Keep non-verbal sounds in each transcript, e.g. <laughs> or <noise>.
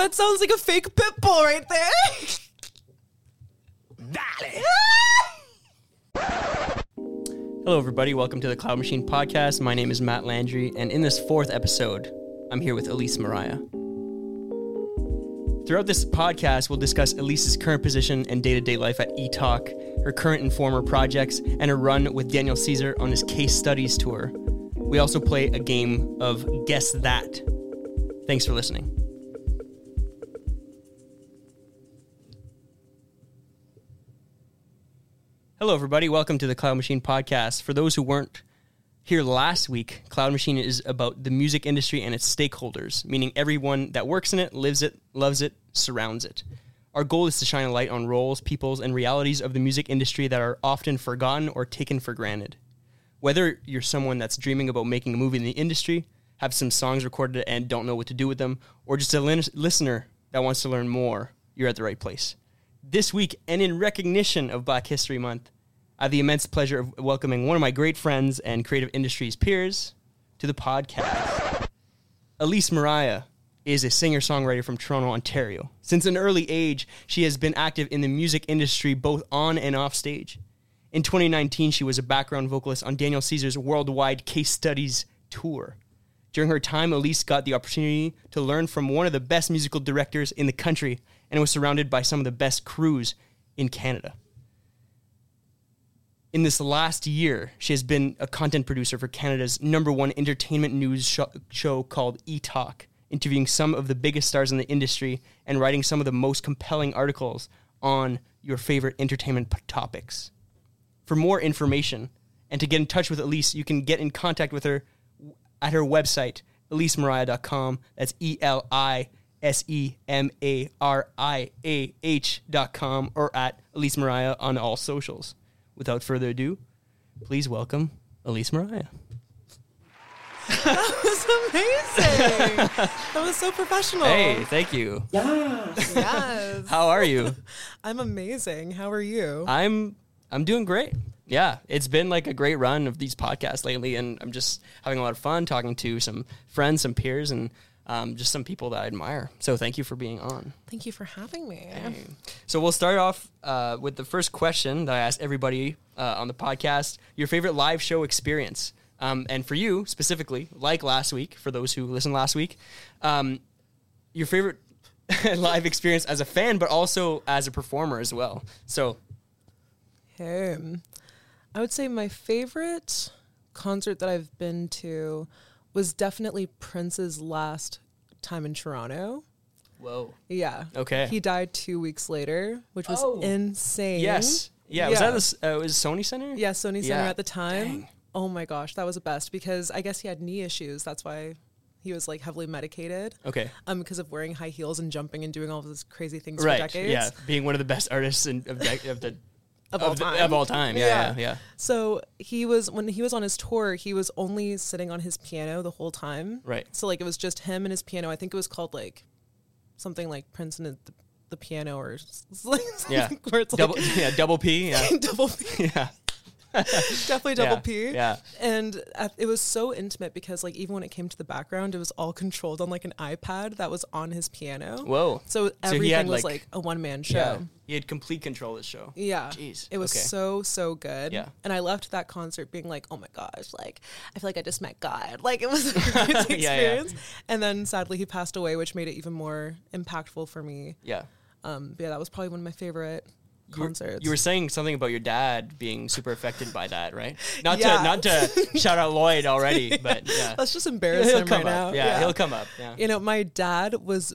That sounds like a fake pit bull right there. Hello, everybody. Welcome to the Cloud Machine Podcast. My name is Mat Landry, and in this fourth episode, I'm here with Elise Mariah. Throughout this podcast, we'll discuss Elise's current position and day to day life at eTalk, her current and former projects, and her run with Daniel Caesar on his case studies tour. We also play a game of Guess That. Thanks for listening. Hello, everybody. Welcome to the Cloud Machine Podcast. For those who weren't here last week, Cloud Machine is about the music industry and its stakeholders, meaning everyone that works in it, lives it, loves it, surrounds it. Our goal is to shine a light on roles, peoples, and realities of the music industry that are often forgotten or taken for granted. Whether you're someone that's dreaming about making a movie in the industry, have some songs recorded and don't know what to do with them, or just a listener that wants to learn more, you're at the right place. This week, and in recognition of Black History Month, I have the immense pleasure of welcoming one of my great friends and creative industries peers to the podcast. Elise Mariah is a singer songwriter from Toronto, Ontario. Since an early age, she has been active in the music industry both on and off stage. In 2019, she was a background vocalist on Daniel Caesar's worldwide case studies tour. During her time, Elise got the opportunity to learn from one of the best musical directors in the country and was surrounded by some of the best crews in Canada. In this last year, she has been a content producer for Canada's number one entertainment news sh- show called E Talk, interviewing some of the biggest stars in the industry and writing some of the most compelling articles on your favorite entertainment p- topics. For more information and to get in touch with Elise, you can get in contact with her at her website, elisemariah.com. That's E L I S E M A R I A com or at Elise Mariah on all socials. Without further ado, please welcome Elise Mariah. That was amazing. that was so professional. Hey, thank you. Yes. Yes. How are you? <laughs> I'm amazing. How are you? I'm I'm doing great. Yeah, it's been like a great run of these podcasts lately, and I'm just having a lot of fun talking to some friends, some peers, and um, just some people that I admire. So thank you for being on. Thank you for having me. So we'll start off uh, with the first question that I ask everybody uh, on the podcast: your favorite live show experience. Um, and for you specifically, like last week, for those who listened last week, um, your favorite <laughs> live experience as a fan, but also as a performer as well. So Hey. I would say my favorite concert that I've been to was definitely Prince's last time in Toronto. Whoa. Yeah. Okay. He died two weeks later, which was Oh. insane. Yes. Yeah. Was that this? Uh, was Sony Center? Yeah, Sony Center Yeah. at the time. Dang. Oh my gosh, that was the best because I guess he had knee issues. That's why he was like heavily medicated. Okay. Um, because of wearing high heels and jumping and doing all of those crazy things Right. for decades. Right. Yeah. Being one of the best <laughs> artists in, of, dec- of the Of all time. of all time. Yeah. Yeah. yeah. So he was when he was on his tour, he was only sitting on his piano the whole time. Right. So like it was just him and his piano. I think it was called like something like Prince and the, the piano or <laughs> like Yeah. where it's Double. like yeah. Double P. Yeah. <laughs> double P, <laughs> yeah. <laughs> definitely double yeah. P. Yeah. And uh, it was so intimate because like even when it came to the background, it was all controlled on like an iPad that was on his piano. Whoa. So everything had, was like- like, a one man show. Yeah. He had complete control of the show. Yeah. Jeez. It was Okay. so, so good. Yeah. And I left that concert being like, oh my gosh, like, I feel like I just met God. <laughs> Like, it was a <laughs> crazy Yeah, yeah. experience. And then sadly, he passed away, which made it even more impactful for me. Yeah. Um, but yeah, that was probably one of my favorite You were- You were saying something about your dad being super affected by that, right? Not Yeah. to not to <laughs> shout out Lloyd already, but yeah. Let's just embarrass he'll him right up. now. Yeah, he'll come up. Yeah. You know, my dad was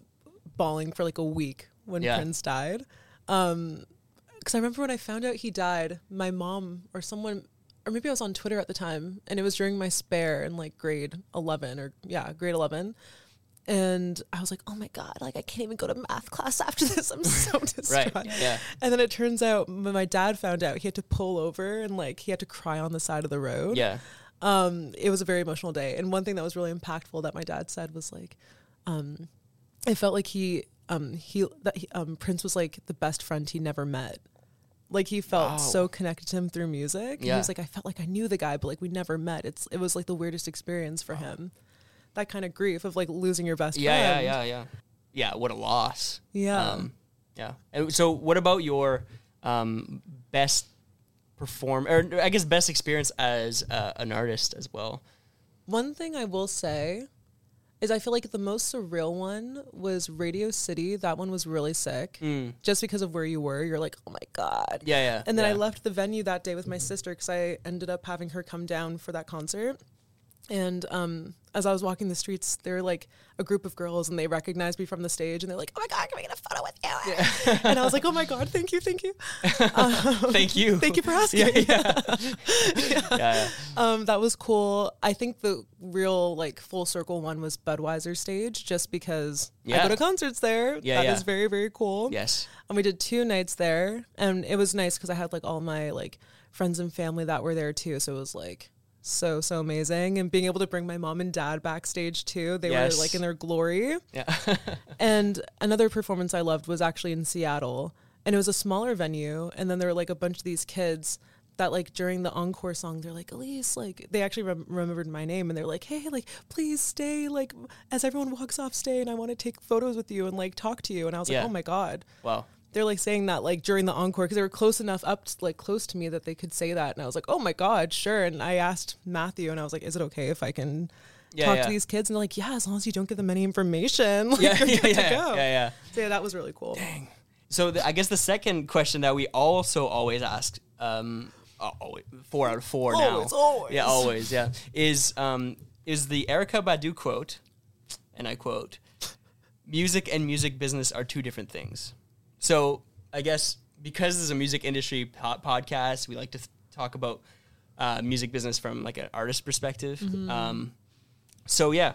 bawling for like a week when Yeah. Prince died. Um, because I remember when I found out he died, my mom or someone, or maybe I was on Twitter at the time, and it was during my spare in like grade 11 or yeah, grade 11. And I was like, oh my God, like I can't even go to math class after <laughs> this. I'm so distraught. Right. Yeah. And then it turns out when my dad found out, he had to pull over and like he had to cry on the side of the road Yeah. um, it was a very emotional day. And one thing that was really impactful that my dad said was like, um, it felt like he, um, he, that he, um, Prince was like the best friend he never met. Like he felt Wow. so connected to him through music. And Yeah. He was like, I felt like I knew the guy, but like we never met. It's, it was like the weirdest experience for him. That kind of grief of like losing your best friend. Yeah, yeah, yeah, yeah. yeah, what a loss. Yeah. Um, yeah. And so, what about your um, best perform, or I guess best experience as uh, an artist as well? One thing I will say is I feel like the most surreal one was Radio City. That one was really sick. Just because of where you were, you're like, oh my God. Yeah, yeah. And then I left the venue that day with my sister because I ended up having her come down for that concert. And um, as I was walking the streets, there were like a group of girls and they recognized me from the stage and they're like, oh my God, can we get a photo with you? <laughs> and I was like, oh my God, thank you, thank you. <laughs> Thank you. <laughs> Thank you for asking. Yeah, yeah. yeah, yeah. Um, that was cool. I think the real like full circle one was Budweiser stage, just because I go to concerts there. Yeah, That yeah. is very very cool. Yes. And we did two nights there, and it was nice because I had like all my like friends and family that were there too. So it was like so so amazing, and being able to bring my mom and dad backstage too. They Yes. were like in their glory. Yeah. <laughs> And another performance I loved was actually in Seattle, and it was a smaller venue. And then there were like a bunch of these kids that like during the encore song, they're like Elise, like they actually rem- remembered my name, and they're like, hey, like please stay, like as everyone walks off, stay, and I want to take photos with you and like talk to you. And I was Yeah. like, oh my god. wow. They're like saying that like during the encore because they were close enough up to, like close to me that they could say that, and I was like, oh my god, sure. And I asked Matthew, and I was like, is it okay if I can Yeah, talk yeah. to these kids? And they're like, yeah, as long as you don't give them any information, <laughs> like, Yeah, you're yeah, good yeah, to go. yeah, yeah. So yeah, that was really cool. Dang. so the, I guess the second question that we also always ask, um, uh, four out of four now, Always, always. yeah, always, yeah, is um, is the Erykah Badu quote, and I quote, "Music and music business are two different things." So I guess because this is a music industry po- podcast, we like to th- talk about uh, music business from like an artist perspective. Um, so yeah,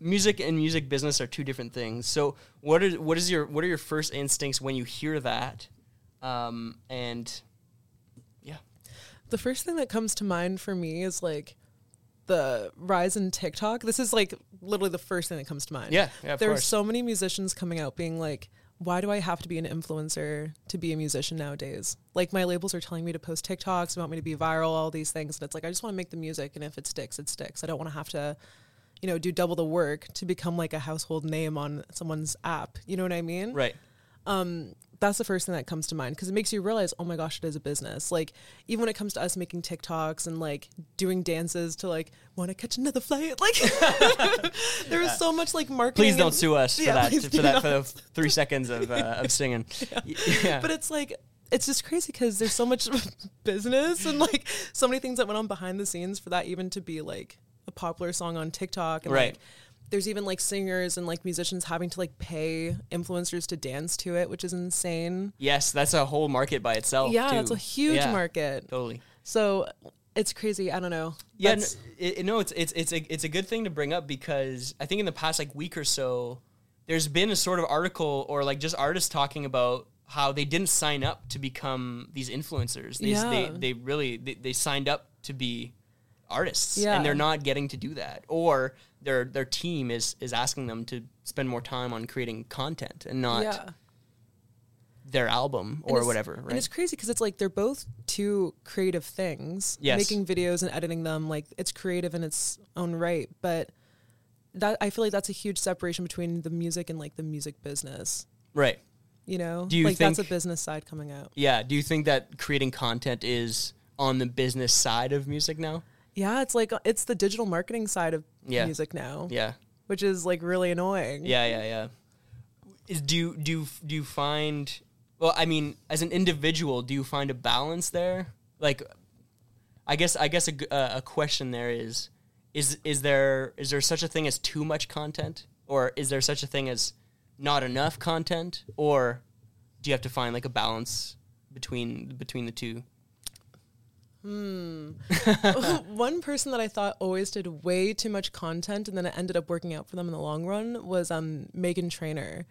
music and music business are two different things. So what are what is your what are your first instincts when you hear that? Um, and yeah, The first thing that comes to mind for me is like the rise in TikTok. This is like literally the first thing that comes to mind. Yeah, yeah, are so many musicians coming out being like, why do I have to be an influencer to be a musician nowadays? Like my labels are telling me to post TikToks, they want me to be viral, all these things. And it's like I just want to make the music and if it sticks, it sticks. I don't want to have to, you know, do double the work to become like a household name on someone's app. You know what I mean? right. That's the first thing that comes to mind because it makes you realize, oh my gosh, it is a business. Like even when it comes to us making TikToks and like doing dances to like want to catch another flight, <laughs> like <laughs> there is so much like marketing. Please don't and- sue us for that for that <laughs> for the three seconds of uh, of singing. Yeah. But it's like it's just crazy because there's so much business and like so many things that went on behind the scenes for that even to be like a popular song on TikTok and Right. like there's even like singers and like musicians having to like pay influencers to dance to it, which is insane. yes, that's a whole market by itself. yeah, too. it's a huge Yeah, market. Totally. So it's crazy. I don't know. Yeah, no, it, no, it's it's it's a it's a good thing to bring up because I think in the past like week or so, there's been a sort of article or like just artists talking about how they didn't sign up to become these influencers. They Yeah. they, they really they, they signed up to be artists, Yeah. and they're not getting to do that, or their their team is is asking them to spend more time on creating content and not yeah. their album or whatever. And it's crazy because it's like they're both two creative things. Yes. Making videos and editing them, like it's creative in its own right. But that I feel like that's a huge separation between the music and like the music business. Right. You know? Do you like that's a business side coming out. Yeah. Do you think that creating content is on the business side of music now? Yeah, it's like it's the digital marketing side of Yeah. music now. Yeah. Which is like really annoying. Yeah, yeah, yeah. Is do you do you, do you find well, I mean, as an individual, do you find a balance there? Like I guess I guess a, uh, a question there is is is there is there such a thing as too much content or is there such a thing as not enough content or do you have to find like a balance between between the two? <laughs> One person that I thought always did way too much content and then it ended up working out for them in the long run was um Meghan Trainor.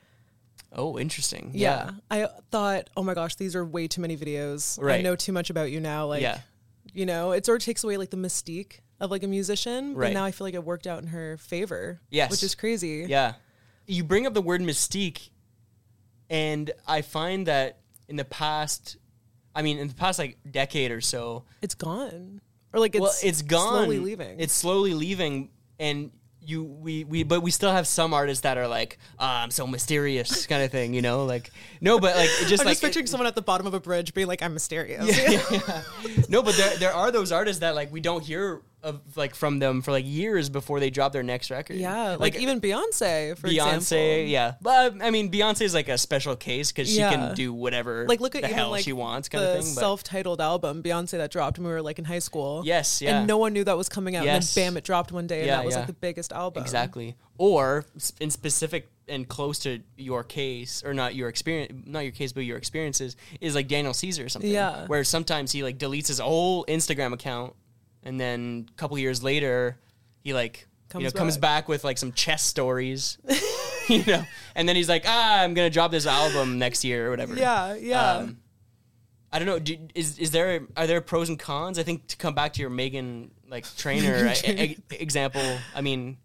Oh, interesting. Yeah. I thought, oh my gosh, these are way too many videos. Right. I know too much about you now. Like, Yeah. you know, it sort of takes away like the mystique of like a musician. But Right. now I feel like it worked out in her favor. Yes. Which is crazy. Yeah. You bring up the word mystique, and I find that in the past, I mean, in the past like decade or so, It's gone. Or like it's, well, it's gone. slowly leaving. It's slowly leaving, and you we we but we still have some artists that are like ah, I'm so mysterious <laughs> kind of thing, you know, like no, but like it just I'm like just picturing someone at the bottom of a bridge being like, "I'm mysterious." yeah, yeah. <laughs> no, but there there are those artists that like we don't hear of like from them for like years before they drop their next record. Yeah, like, even Beyonce, for Beyonce, example. yeah. But I mean, Beyonce is like a special case because she Yeah. can do whatever Like look at the hell like she wants, kind of thing. But self-titled album Beyonce that dropped when we were like in high school. Yes, yeah. And no one knew that was coming out. Yes. And then bam, it dropped one day, and Yeah, that was yeah. like the biggest album. exactly, or in specific and close to your case, or not your experience, not your case, but your experiences, is like Daniel Caesar or something. Yeah. Where sometimes he like deletes his whole Instagram account, and then a couple years later, he like you know Comes comes back. back with like some chess stories. <laughs> you know, and then he's like, ah, I'm gonna drop this album next year or whatever. Yeah, yeah. Um, I don't know. Do, is is there are there pros and cons? I think to come back to your Meghan like Trainor <laughs> e- e- example. I mean,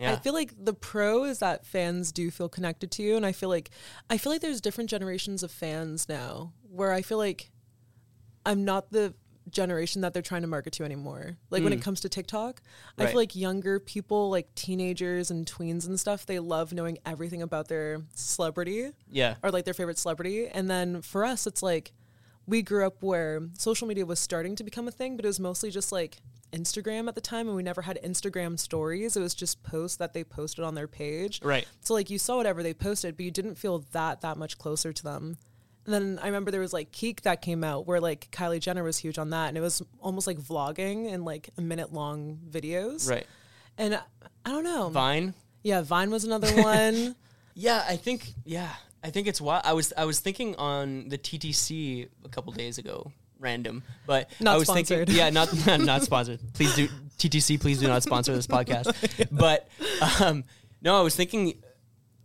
yeah, I feel like the pro is that fans do feel connected to you, and I feel like I feel like there's different generations of fans now. Where I feel like I'm not the generation that they're trying to market to anymore. Like when it comes to TikTok, I Mm. Feel like younger people, like teenagers and tweens and stuff, they love knowing everything about their celebrity yeah, or like their favorite celebrity. And then for us, it's like we grew up where social media was starting to become a thing, but it was mostly just like Instagram at the time, and we never had Instagram stories. It was just posts that they posted on their page. right. So like you saw whatever they posted, but you didn't feel that that much closer to them. Then I remember there was like Keek that came out where like Kylie Jenner was huge on that, and it was almost like vlogging and like a minute long videos. Right. And I, I don't know. Vine. Yeah, Vine was another one. <laughs> Yeah, I think yeah, I think it's wild. I was I was thinking on the TTC a couple days ago, random, but Not I was sponsored. thinking yeah, not <laughs> not sponsored. Please do TTC. Please do not sponsor this podcast. <laughs> But um, no, I was thinking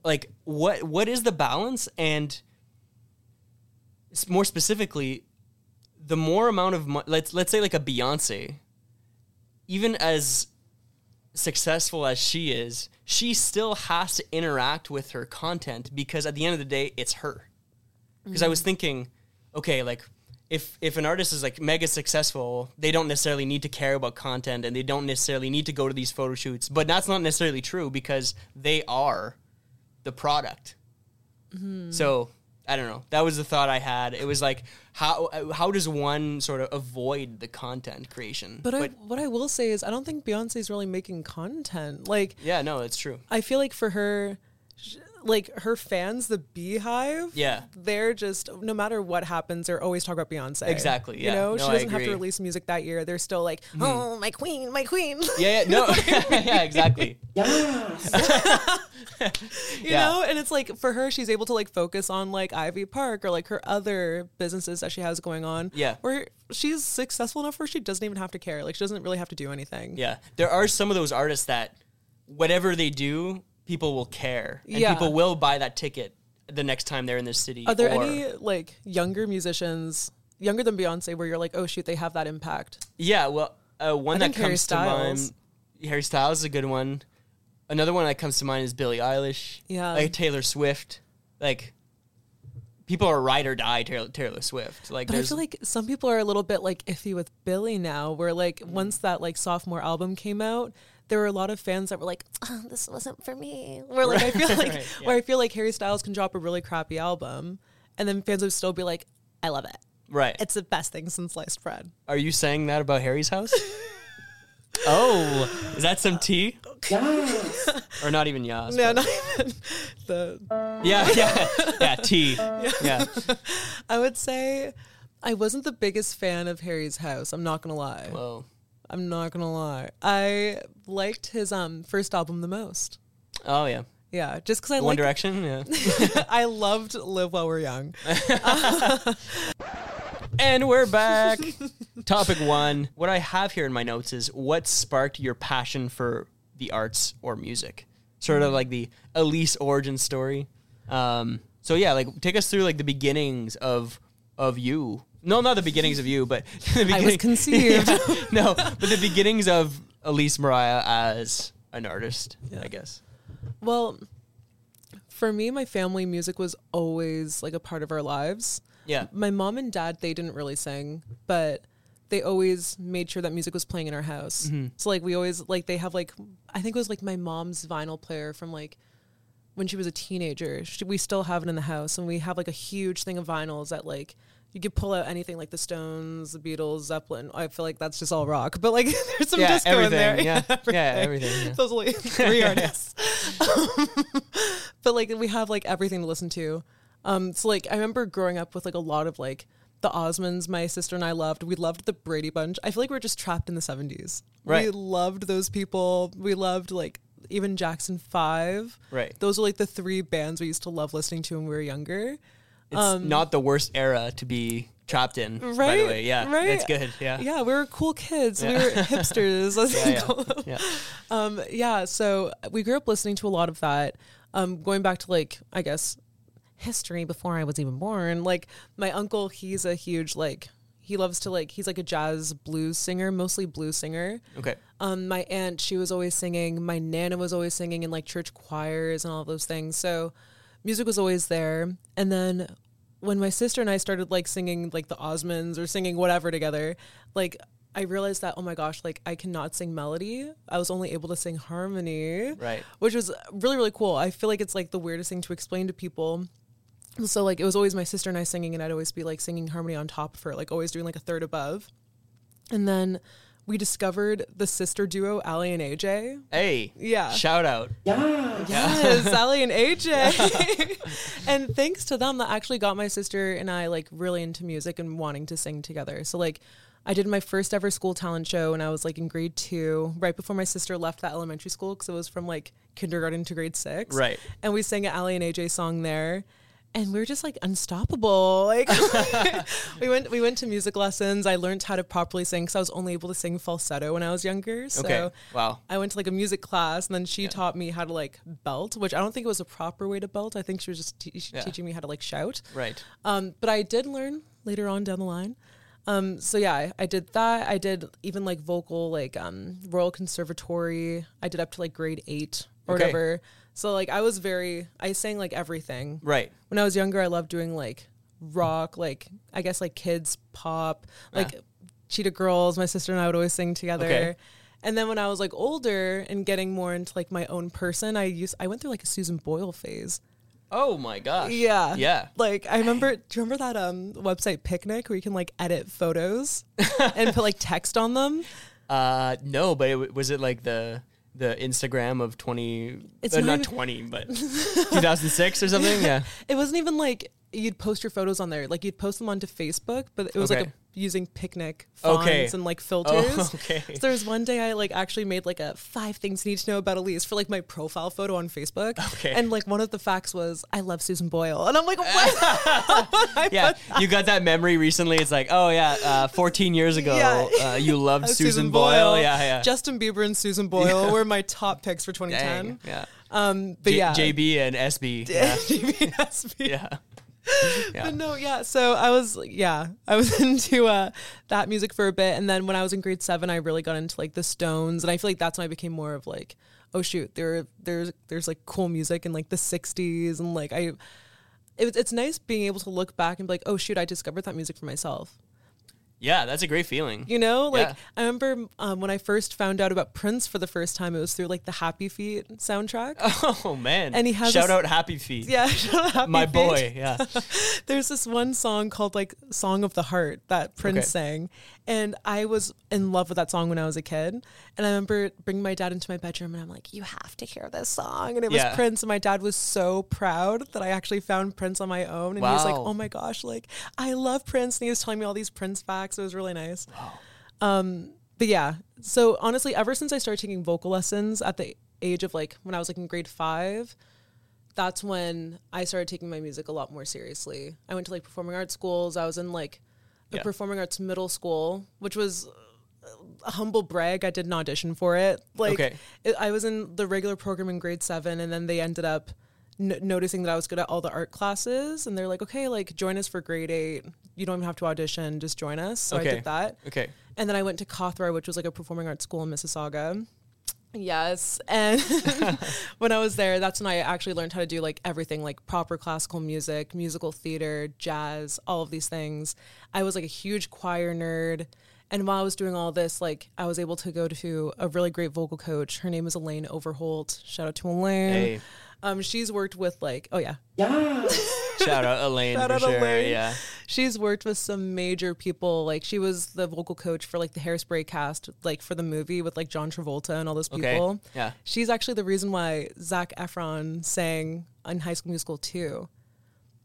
like what what is the balance and more specifically the more amount of mo- let's let's say like a Beyonce even as successful as she is, she still has to interact with her content because at the end of the day, it's her. Because I was mm-hmm. thinking, okay, like if if an artist is like mega successful, they don't necessarily need to care about content and they don't necessarily need to go to these photo shoots. But that's not necessarily true because they are the product. Mm-hmm. So I don't know. That was the thought I had. It was like how how does one sort of avoid the content creation? But, I, what I will say is, I don't think Beyonce's really making content. Like, yeah, no, it's true. I feel like for her, like her fans, the BeyHive, Yeah. they're just no matter what happens, they're always talking about Beyonce. Exactly, You know, No, she doesn't have to release music that year. They're still like, mm-hmm. oh, my queen, my queen. Yeah, yeah, no, <laughs> <laughs> yeah, exactly. <laughs> you Yeah. know and it's like for her she's able to like focus on like ivy park or like her other businesses that she has going on Yeah. where she's successful enough where she doesn't even have to care like she doesn't really have to do anything Yeah, there are some of those artists that whatever they do, people will care, and Yeah. people will buy that ticket the next time they're in this city. are there any like younger musicians younger than beyonce where you're like oh shoot they have that impact Yeah, well, uh, one I that Harry comes to mind. Harry Styles is a good one. Another one that comes to mind is Billie Eilish. Yeah. like Taylor Swift. Like people are ride or die Taylor, Taylor Swift. Like but i feel like some people are a little bit like iffy with billy now where like once that like sophomore album came out there were a lot of fans that were like, oh, "This wasn't for me." Where like I feel <laughs> like, Right, where I feel like Harry Styles can drop a really crappy album, and then fans would still be like, "I love it. right. It's the best thing since sliced bread." Are you saying that about Harry's house? <laughs> oh, is that some tea? or not even yas? No, not even the. Yeah, yeah, yeah, tea. <laughs> Yeah. I would say I wasn't the biggest fan of Harry's house. I'm not gonna lie. Whoa. I'm not gonna lie. I liked his um first album the most. Oh yeah. Yeah, just because I One Direction. Yeah. <laughs> I loved Live While We're Young. <laughs> and we're back. Topic one. What I have here in my notes is what sparked your passion for the arts or music. Sort of like the Elise origin story. Um, so yeah, like take us through like the beginnings of of you. No, not the beginnings of you, but <laughs> the I was beginning- conceived. <laughs> no, but the beginnings of Elise Mariah as an artist, Yeah. I guess. Well, for me, my family music was always like a part of our lives. Yeah. My mom and dad, they didn't really sing, but they always made sure that music was playing in our house. Mm-hmm. So like we always like they have like I think it was like my mom's vinyl player from like when she was a teenager. She, we still have it in the house, and we have like a huge thing of vinyls that like you could pull out anything like the Stones, the Beatles, Zeppelin. I feel like that's just all rock, but like <laughs> there's some yeah, disco everything. in there. <laughs> Yeah, yeah, everything. Yeah. Those are like <laughs> three artists. but like we have like everything to listen to. Um, so like I remember growing up with like a lot of like the Osmonds, my sister and I loved. We loved the Brady Bunch. I feel like we are just trapped in the seventies. Right. We loved those people. We loved like even Jackson Five. Right. Those are like the three bands we used to love listening to when we were younger. It's not the worst era to be trapped in. Right. By the Um, way, yeah, right. that's good. Yeah, Yeah, we were cool kids. We were hipsters. Let's <laughs> yeah, call them. yeah. Um, yeah, so we grew up listening to a lot of that. Um, going back to like, I guess, history before I was even born. Like my uncle, he's a huge like he loves to like he's like a jazz blues singer, mostly blues singer. Okay. Um, my aunt, she was always singing. My nana was always singing in like church choirs and all those things. So music was always there. And then when my sister and I started like singing like the Osmonds or singing whatever together, like I realized that oh my gosh, like I cannot sing melody. I was only able to sing harmony, Right. which was really really cool. I feel like it's like the weirdest thing to explain to people. So like it was always my sister and I singing, and I'd always be like singing harmony on top of her, like always doing like a third above. And then we discovered the sister duo, Aly and AJ. Hey. Yeah. Shout out. Yeah. Yes, Aly and AJ. <laughs> and thanks to them, that actually got my sister and I like really into music and wanting to sing together. So like I did my first ever school talent show when I was like in grade two, right before my sister left that elementary school because it was from like kindergarten to grade six. Right. And we sang an Aly and AJ song there. And we were just like unstoppable. Like <laughs> we went we went to music lessons. I learned how to properly sing because I was only able to sing falsetto when I was younger. So Okay. Wow. I went to like a music class and then she taught me how to like belt, which I don't think it was a proper way to belt. I think she was just te- Yeah. teaching me how to like shout. Right. Um, but I did learn later on down the line. Um, so yeah, I, I did that. I did even like vocal, like um, Royal Conservatory. I did up to like grade eight or Okay. whatever. So like I was very, I sang like everything. Right. When I was younger, I loved doing like rock, like I guess like kids pop, like Cheetah Girls. My sister and I would always sing together. Okay. And then when I was like older and getting more into like my own person, I used I went through like a Susan Boyle phase. Oh my gosh. Yeah. Yeah. Like I remember do you remember that um website Picnik where you can like edit photos <laughs> and put like text on them? Uh, no, but it, was it like the the Instagram of twenty? It's uh, not not even- twenty, but <laughs> two thousand six or something. Yeah. It wasn't even like you'd post your photos on there. Like you'd post them onto Facebook, but it was like a, using Picnik fonts Okay. and like <laughs> filters. Oh, okay. So there was one day I like actually made like a five things you need to know about Elise for like my profile photo on Facebook. Okay. And like one of the facts was I love Susan Boyle. And I'm like, what? <laughs> Yeah, you got that memory recently. It's like, oh yeah, uh, 14 years ago, Yeah. uh, you <laughs> loved Uh, Susan, Boyle. Yeah, yeah. Justin Bieber and Susan Boyle were my top picks for 2010. Dang. Yeah. Um, but J- yeah, JB and SB. Yeah. JBSB. yeah. <laughs> Yeah. But no, yeah. So I was, yeah, I was <laughs> into uh, that music for a bit, and then when I was in grade seven, I really got into like the Stones, and I feel like that's when I became more of like, oh shoot, there, there's, there's like cool music in like the '60s, and like I, it, it's nice being able to look back and be like, oh shoot, I discovered that music for myself. Yeah, that's a great feeling. You know, like Yeah. I remember um, when I first found out about Prince for the first time, it was through like the Happy Feet soundtrack. <laughs> Oh man. And he has shout this- out Happy Feet. Yeah, <laughs> Happy My Feet. boy. Yeah. <laughs> There's this one song called like Song of the Heart that Prince Okay. sang. And I was in love with that song when I was a kid. And I remember bringing my dad into my bedroom and I'm like, you have to hear this song. And it was Yeah. Prince. And my dad was so proud that I actually found Prince on my own. And he was like, oh my gosh, like I love Prince. And he was telling me all these Prince facts. It was really nice. Um, but yeah, so honestly, ever since I started taking vocal lessons at the age of like when I was like in grade five, that's when I started taking my music a lot more seriously. I went to like performing arts schools. I was in like a Yeah. performing arts middle school, which was a humble brag. I did an audition for it. Like Okay. it, I was in the regular program in grade seven, and then they ended up n- noticing that I was good at all the art classes, and they're like, "Okay, like join us for grade eight. You don't even have to audition; just join us." So I did that. Okay. And then I went to Cawthra, which was like a performing arts school in Mississauga. Yes. And <laughs> when I was there, that's when I actually learned how to do like everything like proper classical music, musical theater, jazz, all of these things. I was like a huge choir nerd. And while I was doing all this, like I was able to go to a really great vocal coach. Her name is Elaine Overholt. Shout out to Elaine. Hey, Um, she's worked with like, oh yeah. yeah, <laughs> shout out Elaine Shout for out sure. Elaine. Yeah. she's worked with some major people. Like she was the vocal coach for like the Hairspray cast, like for the movie with like John Travolta and all those Okay. people. Yeah. She's actually the reason why Zac Efron sang in High School Musical too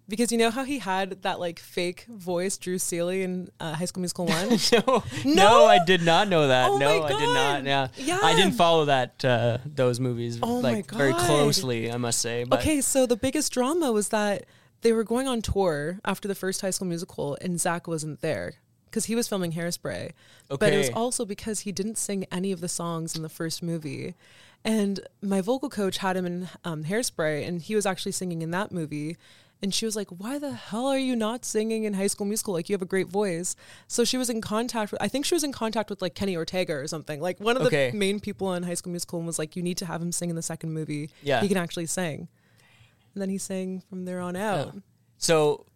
Because you know how he had that like fake voice, Drew Seeley in uh, High School Musical 1? <laughs> No, no, No? I did not know that. Oh no, my I did not. Yeah. Yeah. I didn't follow that uh, those movies Oh my like very closely. I must say. But Okay, so the biggest drama was that they were going on tour after the first High School Musical, and Zac wasn't there because he was filming Hairspray. But it was also because he didn't sing any of the songs in the first movie. And my vocal coach had him in um, Hairspray, and he was actually singing in that movie. And she was like, Why the hell are you not singing in High School Musical? Like, you have a great voice. So she was in contact with, I think she was in contact with like Kenny Ortega or something. Like, one of the main people in High School Musical and was like, You need to have him sing in the second movie. Yeah. He can actually sing. And then he sang from there on out. so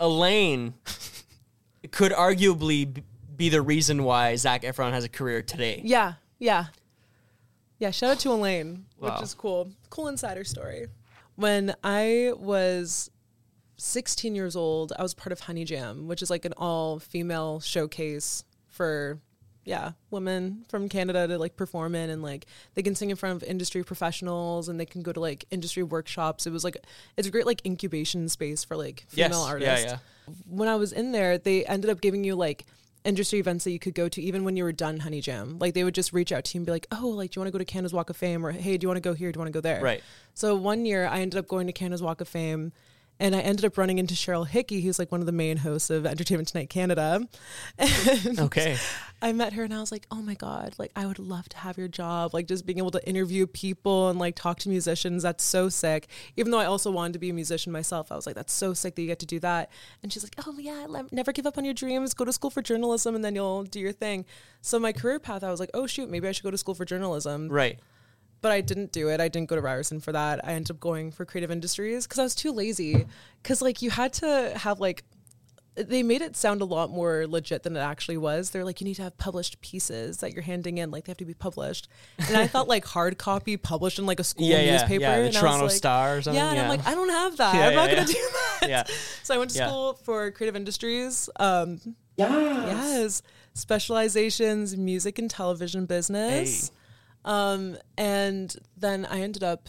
Elaine <laughs> could arguably be the reason why Zac Efron has a career today. Yeah, yeah. Yeah, shout out to Elaine, Wow. which is cool. Cool insider story. When I was 16 years old, I was part of Honey Jam, which is like an all female showcase for yeah, women from Canada to like perform in and like they can sing in front of industry professionals and they can go to like industry workshops. It was like it's a great like incubation space for like Yes. female Yeah, artists yeah. when I was in there, they ended up giving you like industry events that you could go to even when you were done Honey Jam. Like they would just reach out to you and be like, "Oh, like do you want to go to Canada's Walk of Fame?" or "Hey, do you want to go here? Do you want to go there?" Right. So one year, I ended up going to Canada's Walk of Fame. And I ended up running into Cheryl Hickey, who's like one of the main hosts of Entertainment Tonight Canada. <laughs> And Okay. I met her and I was like, oh my God, like I would love to have your job. Like just being able to interview people and like talk to musicians. That's so sick. Even though I also wanted to be a musician myself, I was like, that's so sick that you get to do that. And she's like, oh yeah, never give up on your dreams. Go to school for journalism and then you'll do your thing. So my career path, I was like, oh shoot, maybe I should go to school for journalism Right. But I didn't do it. I didn't go to Ryerson for that. I ended up going for creative industries because I was too lazy. Because like you had to have like they made it sound a lot more legit than it actually was. They're like you need to have published pieces that you're handing in, like they have to be published. And I thought like hard copy published in like a school Yeah, yeah, newspaper. yeah, the and I was Toronto like- Star or something, Yeah, and yeah. I'm like I don't have that. Yeah, I'm yeah, not gonna yeah. do that. Yeah. So I went to Yeah. school for creative industries. Um, yes, specializations, music and television business. Um, and then I ended up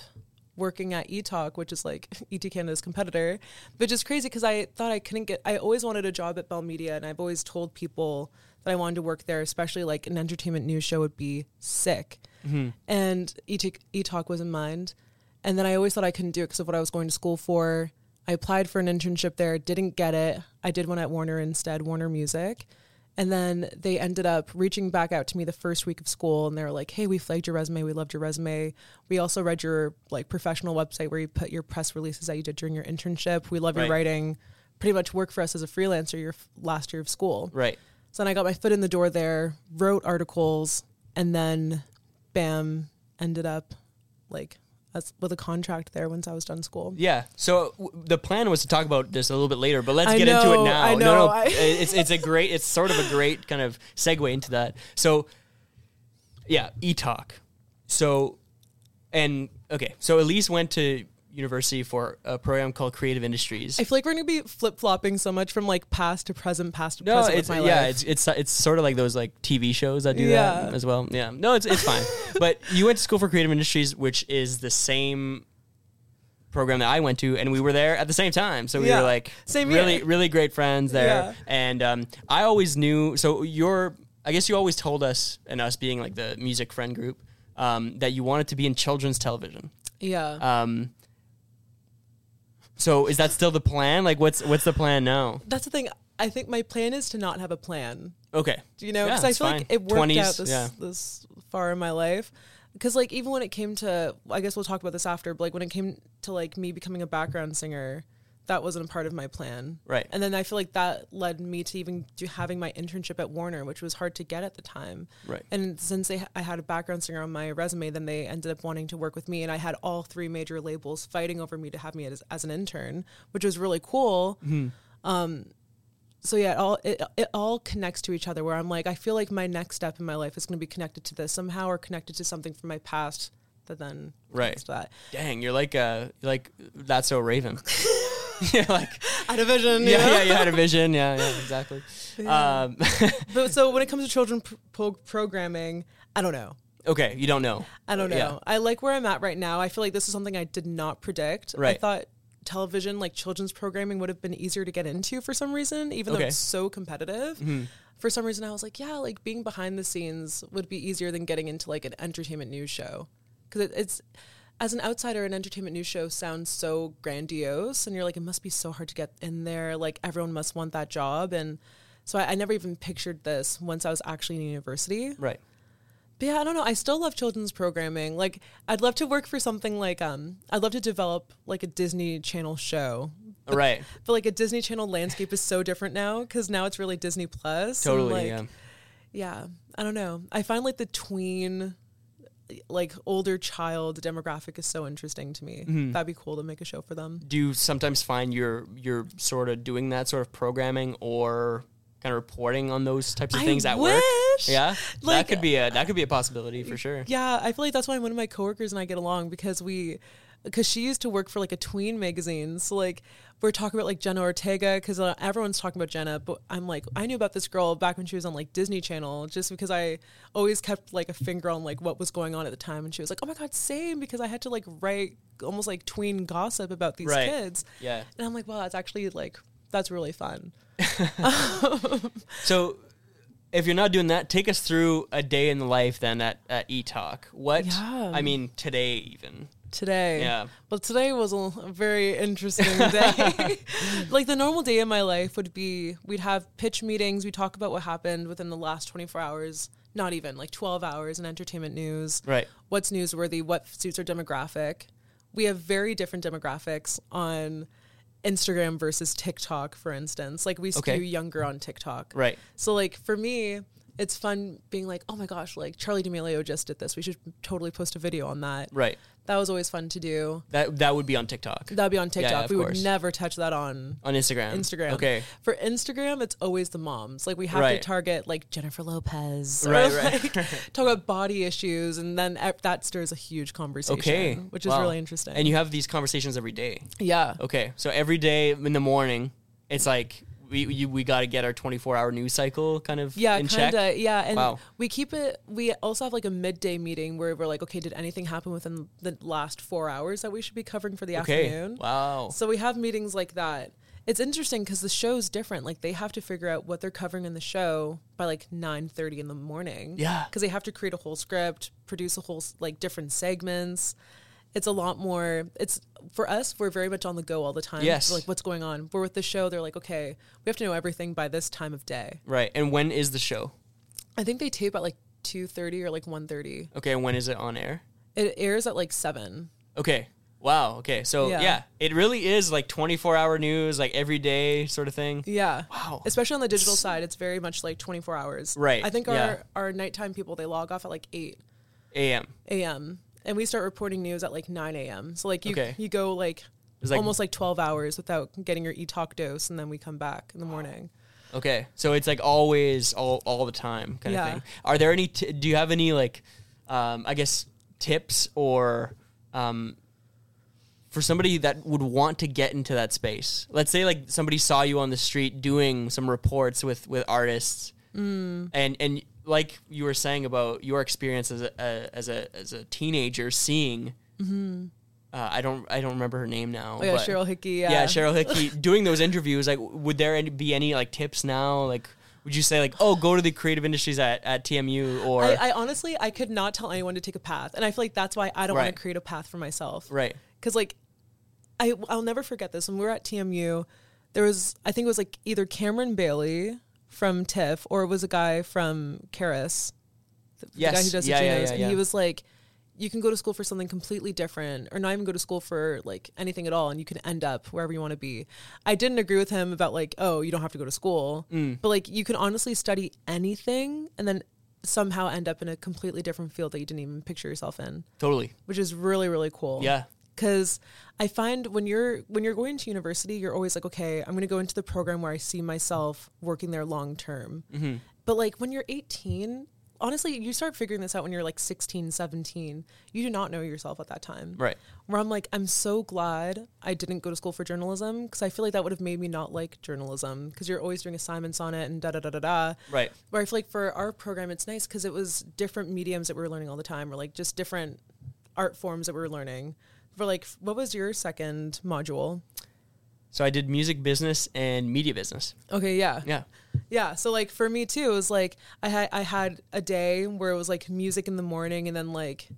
working at eTalk, which is like <laughs> ET Canada's competitor, which is crazy because I thought I couldn't get. I always wanted a job at Bell Media, and I've always told people that I wanted to work there, especially like an entertainment news show would be sick. And ET eTalk was in mind, and then I always thought I couldn't do it because of what I was going to school for. I applied for an internship there, didn't get it. I did one at Warner instead, Warner Music. And then they ended up reaching back out to me the first week of school and they were like, Hey, we flagged your resume. We loved your resume. We also read your like professional website where you put your press releases that you did during your internship. We love your Right. writing. Pretty much work for us as a freelancer your f- last year of school. Right. So then I got my foot in the door there, wrote articles, and then bam, ended up like as, with a contract there once I was done school. Yeah. So w- the plan was to talk about this a little bit later, but let's I get into it now. I no, know, no, I- it's it's a great, it's sort of a great kind of segue into that. So, yeah, e-talk. So, and okay, so Elise went to university for a program called Creative Industries. I feel like we're gonna be flip flopping so much from like past to present, past to no, present it's yeah, life. it's it's it's sort of like those like TV shows that do Yeah. that as well. Yeah, no, it's it's fine. <laughs> but you went to school for Creative Industries, which is the same program that I went to, and we were there at the same time. So we Yeah. were like Same really year. really great friends there. Yeah. And um, I always knew. So you're, I guess you always told us, and us being like the music friend group, um, that you wanted to be in children's television. yeah. Um, so is that still the plan? Like, what's what's the plan now? That's the thing. I think my plan is to not have a plan. Okay. Do you know? Yeah, Because I feel fine. like it worked 20s, out this yeah. this far in my life. Because like even when it came to, I guess we'll talk about this after. But like when it came to like me becoming a background singer, that wasn't a part of my plan. Right. And then I feel like that led me to even having my internship at Warner, which was hard to get at the time. Right. And since they, I had a background singer on my resume, then they ended up wanting to work with me, and I had all three major labels fighting over me to have me as, as an intern, which was really cool. Mm-hmm. Um, so yeah, it all it, it all connects to each other. Where I'm like, I feel like my next step in my life is going to be connected to this somehow, or connected to something from my past that then Right. that. Dang, you're like uh you're like that's so Raven. <laughs> <laughs> yeah, like I had a vision. you yeah, yeah, you had a vision. Yeah, yeah, <laughs> exactly. Um, <laughs> But so when it comes to children pro- programming, I don't know. okay, you don't know. I don't know. Yeah. I like where I'm at right now. I feel like this is something I did not predict. Right. I thought television, like children's programming, would have been easier to get into for some reason, even though it's so competitive. For some reason, I was like, yeah, like being behind the scenes would be easier than getting into like an entertainment news show. Because it, it's, as an outsider, an entertainment news show sounds so grandiose, and you're like, it must be so hard to get in there. Like everyone must want that job, and so I, I never even pictured this once I was actually in university. Right. But yeah, I don't know. I still love children's programming. Like, I'd love to work for something like um, I'd love to develop like a Disney Channel show. right. But like a Disney Channel landscape is so different now because now it's really Disney Plus. Totally. like, yeah. yeah. I don't know. I find like the tween, like older child demographic is so interesting to me. Mm-hmm. That'd be cool to make a show for them. Do you sometimes find you're you're sort of doing that sort of programming or kind of reporting on those types of I things at work? Yeah, Like- that could be a that could be a possibility for sure. Yeah, I feel like that's why one of my coworkers and I get along because we, because she used to work for like a tween magazine. So like we're talking about like Jenna Ortega because uh, everyone's talking about Jenna, but I'm like I knew about this girl back when she was on like Disney Channel just because I always kept like a finger on like what was going on at the time, and she was like, oh my god, same because I had to like write almost like tween gossip about these Right. kids, Yeah. and I'm like, wow, that's actually like that's really fun. <laughs> <laughs> So, if you're not doing that, take us through a day in the life then at at eTalk. What? Yeah. I mean, today even. Today. Yeah. Well, today was a very interesting day. <laughs> <laughs> like the normal day in my life would be we'd have pitch meetings, we talk about what happened within the last 24 hours, not even like 12 hours in entertainment news. Right. What's newsworthy, what suits our demographic. We have very different demographics on Instagram versus TikTok, for instance. Like we skew Okay. younger on TikTok. Right. So like for me, it's fun being like, oh my gosh, like Charli D'Amelio just did this. We should totally post a video on that. Right. That was always fun to do. That that would be on TikTok. That'd be on TikTok. yeah, we course. would never touch that on on Instagram. Instagram. Okay. For Instagram, it's always the moms. Like we have Right. to target like Jennifer Lopez, Right, right. like <laughs> talk about body issues, and then that stirs a huge conversation. Okay. which is Wow. really interesting. And you have these conversations every day. yeah, Okay. So every day in the morning, it's like we we, we got to get our 24 hour news cycle kind of yeah, in kind check. yeah. And Wow. we keep it. We also have like a midday meeting where we're like, okay, did anything happen within the last four hours that we should be covering for the Okay. afternoon? Wow. So we have meetings like that. It's interesting because the show's different. Like they have to figure out what they're covering in the show by like nine thirty in the morning. Yeah. because they have to create a whole script, produce a whole like different segments. It's a lot more. It's for us. We're very much on the go all the time. Yes. Like what's going on. we're with the show, they're like, okay, we have to know everything by this time of day. Right. And when is the show? I think they tape at like two thirty or like one thirty. Okay. And when is it on air? It airs at like seven. Okay. Wow. Okay. So yeah. Yeah. it really is like 24 hour news, like every day sort of thing. Yeah. Wow. Especially on the digital side, it's very much like 24 hours. Right, I think yeah. our, our nighttime people, they log off at like 8 A.M. a.m. And we start reporting news at like 9 a.m. So like you, Okay. you go like, like- almost like 12 hours without getting your e-talk dose. And then we come back in the morning. Okay. So it's like always, all all the time kind Yeah. of thing. Are there any? T- do you have any like, um, I guess tips or, um, for somebody that would want to get into that space? Let's say like somebody saw you on the street doing some reports with with artists, Mm. and and like you were saying about your experience as a, as a as a teenager seeing. Uh, I don't. I don't remember her name now. Mm-hmm. Oh yeah, Cheryl Hickey. yeah, Yeah. Cheryl Hickey <laughs> doing those interviews. Like, would there any, be any like tips now? Like, would you say like, oh, go to the creative industries at, at TMU or I, I honestly, I could not tell anyone to take a path. And I feel like that's why I don't Right. want to create a path for myself. right? because like I I'll never forget this when we were at TMU. There was I think it was like either Cameron Bailey from TIFF or it was a guy from CARAS, the, the guy who does Yeah, the yeah, Junos, yeah, and yeah. he was like, you can go to school for something completely different, or not even go to school for like anything at all, and you can end up wherever you want to be. I didn't agree with him about like, oh, you don't have to go to school, Mm. but like you can honestly study anything and then somehow end up in a completely different field that you didn't even picture yourself in, Totally. which is really really cool. Yeah. Because I find when you're when you're going to university, you're always like, okay, I'm going to go into the program where I see myself working there long term. Mm-hmm. But like when you're 18, honestly, you start figuring this out when you're like 16, 17. You do not know yourself at that time. Right. Where I'm like, I'm so glad I didn't go to school for journalism because I feel like that would have made me not like journalism because you're always doing assignments on it and da da da da da. Right. Where I feel like for our program, it's nice because it was different mediums that we were learning all the time, or like just different art forms that we were learning. For like, what was your second module? So I did music business and media business. Okay, yeah. Yeah. Yeah, so like for me too, it was like I had I had a day where it was like music in the morning and then like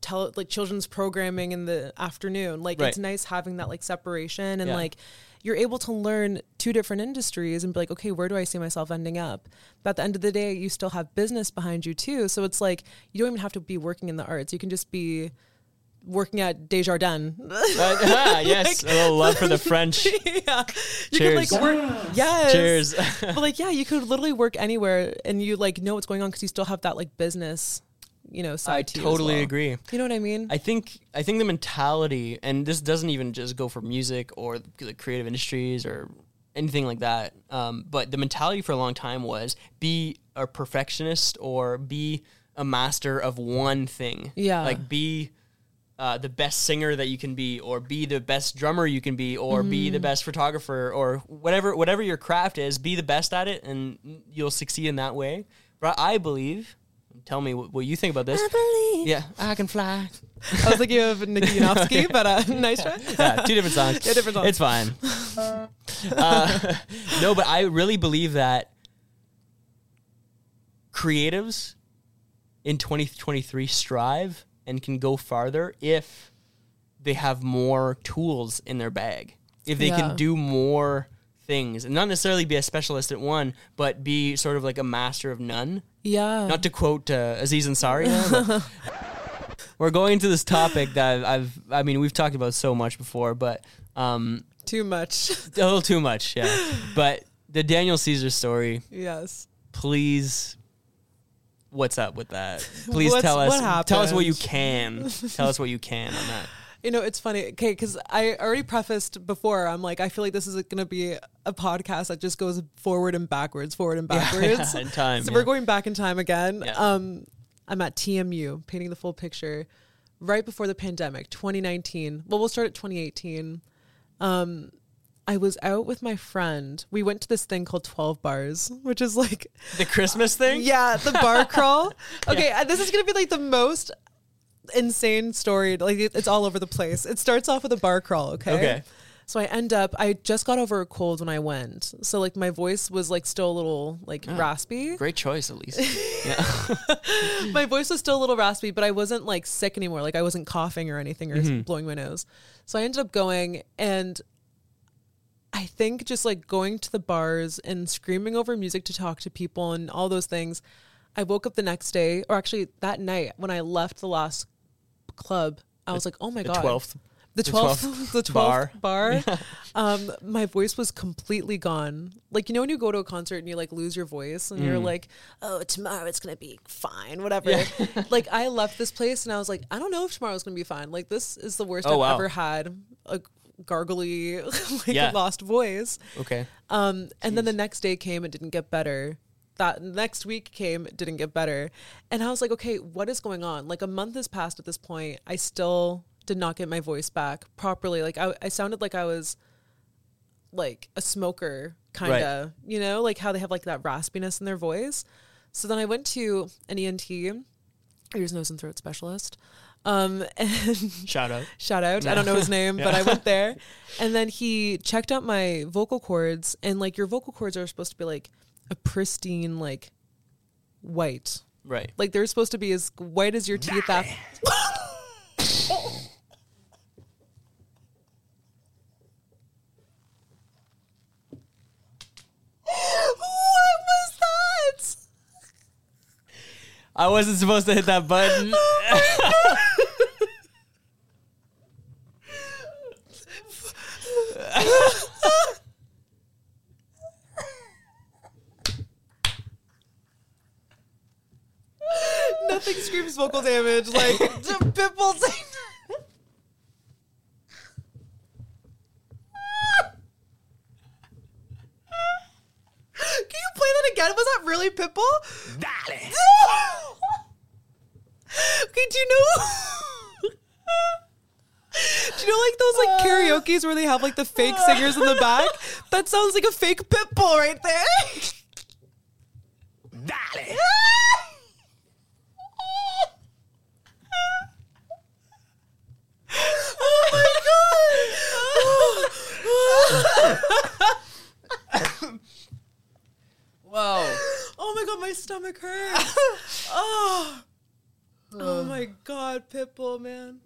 tell like children's programming in the afternoon. Like Right. it's nice having that like separation and Yeah. like you're able to learn two different industries and be like, okay, where do I see myself ending up? But at the end of the day, you still have business behind you too. So it's like you don't even have to be working in the arts. You can just be working at Desjardins. Uh, <laughs> ah, yes, a little love for the French. <laughs> yeah. You Cheers. could like work yes. Cheers. <laughs> but like yeah you could literally work anywhere and you like know what's going on because you still have that like business you know side I to you as totally well. agree. you know what i mean I think I think the mentality, and this doesn't even just go for music or the creative industries or anything like that. Um, but the mentality for a long time was be a perfectionist or be a master of one thing. Yeah. like be. Uh, the best singer that you can be, or be the best drummer you can be, or be Mm-hmm. the best photographer, or whatever whatever your craft is, be the best at it, and you'll succeed in that way. But I believe, tell me what, what you think about this. believe Yeah, I can fly. i was thinking of <laughs> nikki Yanofsky, but uh, <laughs> nice try yeah, two different songs. <laughs> Yeah, different songs. It's fine. uh, no, but I really believe that creatives in 2023 strive and can go farther if they have more tools in their bag. If they Yeah. can do more things and not necessarily be a specialist at one, but be sort of like a master of none. yeah Not to quote uh, Aziz Ansari, <laughs> we're going into this topic that I've, I mean, we've talked about so much before, but um, too much a little too much, yeah. <laughs> But the Daniel Caesar story, yes please, what's up with that? <laughs> Please What's- tell us, what tell us what you can, tell us what you <laughs> can on that. you know it's funny okay because i already prefaced before i'm like i feel like this is going to be a podcast that just goes forward and backwards forward and <laughs> backwards in time. So yeah. we're going back in time again. Yeah. Um, I'm at TMU, painting the full picture, right before the pandemic, 2019. Well, we'll start at 2018. Um, I was out with my friend. We went to this thing called 12 Bars, which is like, the Christmas thing. yeah, the bar <laughs> crawl. Okay, uh, this is gonna be like the most insane story. Like it's all over the place. It starts off with a bar crawl. Okay. Okay. So I end up. I just got over a cold when I went, so like my voice was like still a little like raspy. Great choice, at least. <laughs> yeah. <laughs> my voice was still a little raspy, but I wasn't like sick anymore. Like I wasn't coughing or anything or Mm-hmm. blowing my nose. So I ended up going and I think just like going to the bars and screaming over music to talk to people and all those things. I woke up the next day, or actually that night when I left the last club, I was like, oh my The God. twelfth. The the twelfth, <laughs> the twelfth bar. bar. um, my voice was completely gone. Like you know when you go to a concert and you like lose your voice and you're Mm. like, oh, tomorrow it's gonna be fine, whatever. <laughs> like I left this place and I was like, I don't know if tomorrow's gonna be fine. Like this is the worst Oh, I've wow. ever had. A gargly, <laughs> like Yeah. lost voice. Okay. Um, and then the next day came, it didn't get better. That next week came, didn't get better. And I was like, okay, what is going on? Like a month has passed at this point. I still did not get my voice back properly. Like I, I sounded like I was like a smoker, kind of, you know, like how they have like that raspiness in their voice. So then I went to an ENT, ears, nose, and throat specialist. Um, <laughs> and Shout out. shout out. I don't know his name, <laughs> but I went there. And then he checked out my vocal cords and like your vocal cords are supposed to be like a pristine like white. Right. Like they're supposed to be as white as your teeth after What was that? I wasn't supposed to hit that button. <laughs> vocal damage. Like <laughs> Pitbull's. Can you play that again? Was that really Pitbull? Dale. <laughs> okay, do you know? <laughs> do you know like those like uh. karaoke's where they have like the fake singers in the back? That sounds like a fake Pitbull right there. God, Pitbull, man.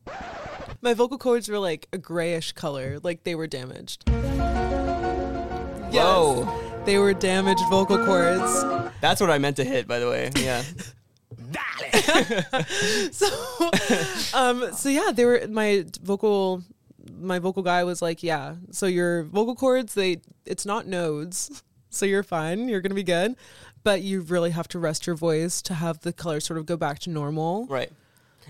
My vocal cords were like a grayish color, like they were damaged. Yes. Whoa. They were damaged vocal cords. That's what I meant to hit, by the way. Yeah. <laughs> So um so yeah, they were my vocal my vocal guy was like, "Yeah, so your vocal cords, they it's not nodes. So you're fine. You're to be good." But you really have to rest your voice to have the color sort of go back to normal. Right.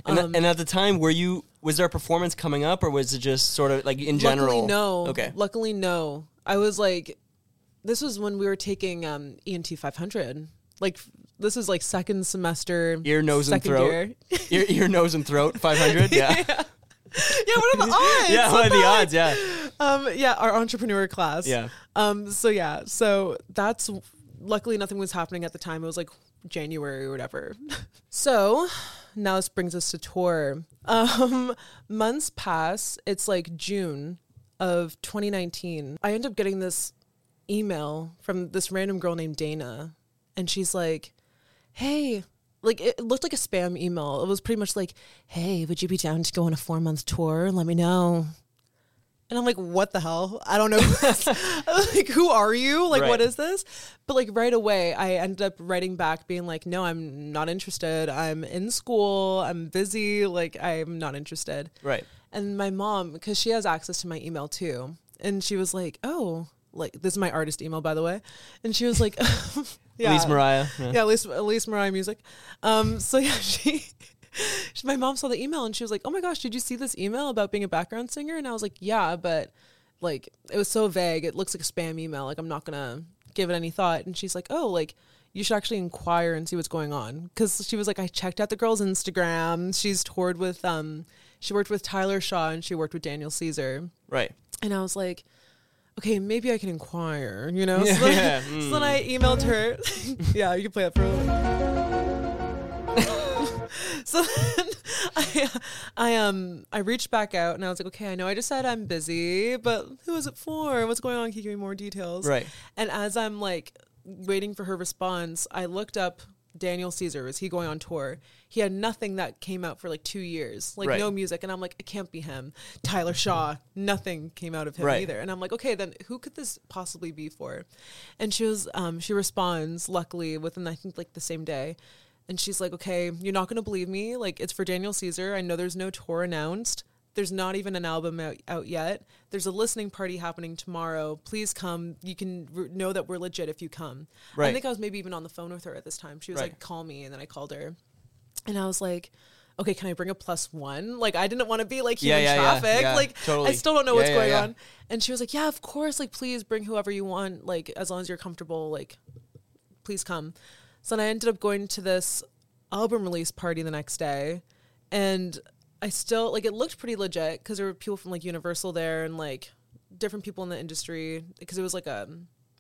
And, th- Um, and at the time, were you was there a performance coming up, or was it just sort of like in general? Luckily, no. Okay. Luckily, no. I was like, this was when we were taking um, ENT 500. Like, this is like second semester. Ear, nose, and throat. year. <laughs> Ear, ear, nose, and throat. Five hundred. <laughs> Yeah. yeah, <laughs> what are the odds? yeah. What are the odds? Yeah. Um, yeah, our entrepreneur class. Yeah. Um, so yeah, so that's luckily nothing was happening at the time. It was like January or whatever. so now this brings us to tour. Um, months pass. It's like June of 2019. I end up getting this email from this random girl named Dana, and she's like, "Hey." Like it looked like a spam email. It was pretty much like, "Hey, would you be down to go on a four month tour? Let me know." And I'm like, what the hell? I don't know. who this- <laughs> <laughs> like, who are you? Like, Right. what is this? But like right away, I ended up writing back being like, no, I'm not interested. I'm in school. I'm busy. Like, I'm not interested. Right. And my mom, because she has access to my email too, and she was like, oh, like this is my artist email, by the way. And she was like, <laughs> yeah, Elise Mariah. Yeah. yeah, Elise, Elise Mariah music. Um, so yeah, she, <laughs> my mom saw the email and she was like, "Oh my gosh, did you see this email about being a background singer?" And I was like, "Yeah, but like it was so vague. It looks like a spam email. Like I'm not gonna give it any thought." And she's like, "Oh, like." You should actually inquire and see what's going on because she was like, I checked out the girl's Instagram. She's toured with, um, she worked with Tyler Shaw and she worked with Daniel Caesar. Right. And I was like, okay, maybe I can inquire, you know? <laughs> Yeah, so, then, yeah, <laughs> so then I emailed her. yeah, you can play that for a little. So then <laughs> I, I, um, I reached back out and I was like, okay, I know I just said I'm busy, but who is it for? What's going on? Can you give me more details? Right. And as I'm like waiting for her response, I looked up Daniel Caesar. Was he going on tour? He had nothing that came out for like two years, like Right. no music. And I'm like, it can't be him. Tyler Shaw, nothing came out of him Right. either. And I'm like, okay, then who could this possibly be for? And she was, um, she responds, luckily within I think like the same day. And she's like, okay, you're not going to believe me. Like, it's for Daniel Caesar. I know there's no tour announced. There's not even an album out, out yet. There's a listening party happening tomorrow. Please come. You can r- know that we're legit if you come. I think I was maybe even on the phone with her at this time. She was Right. like, call me. And then I called her. And I was like, okay, can I bring a plus one? Like, I didn't want to be like human yeah, yeah, traffic. yeah, like, totally. I still don't know what's going on. And she was like, yeah, of course. Like, please bring whoever you want. Like, as long as you're comfortable, like, please come. So then I ended up going to this album release party the next day. And I still, like, it looked pretty legit because there were people from, like, Universal there and, like, different people in the industry because it was like a,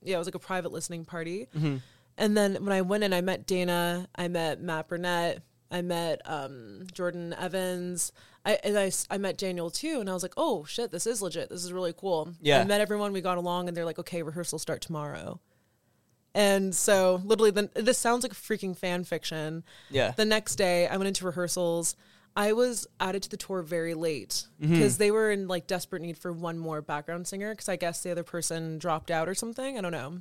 yeah, it was like a private listening party. And then when I went in, I met Dana, I met Matt Burnett, I met um, Jordan Evans, I, and I, I met Daniel too. And I was like, oh shit, this is legit. This is really cool. Yeah. I met everyone, we got along, and they're like, okay, rehearsal start tomorrow. And so literally, then this sounds like freaking fan fiction. Yeah. The next day, I went into rehearsals. I was added to the tour very late Mm-hmm. because they were in like desperate need for one more background singer because I guess the other person dropped out or something. I don't know.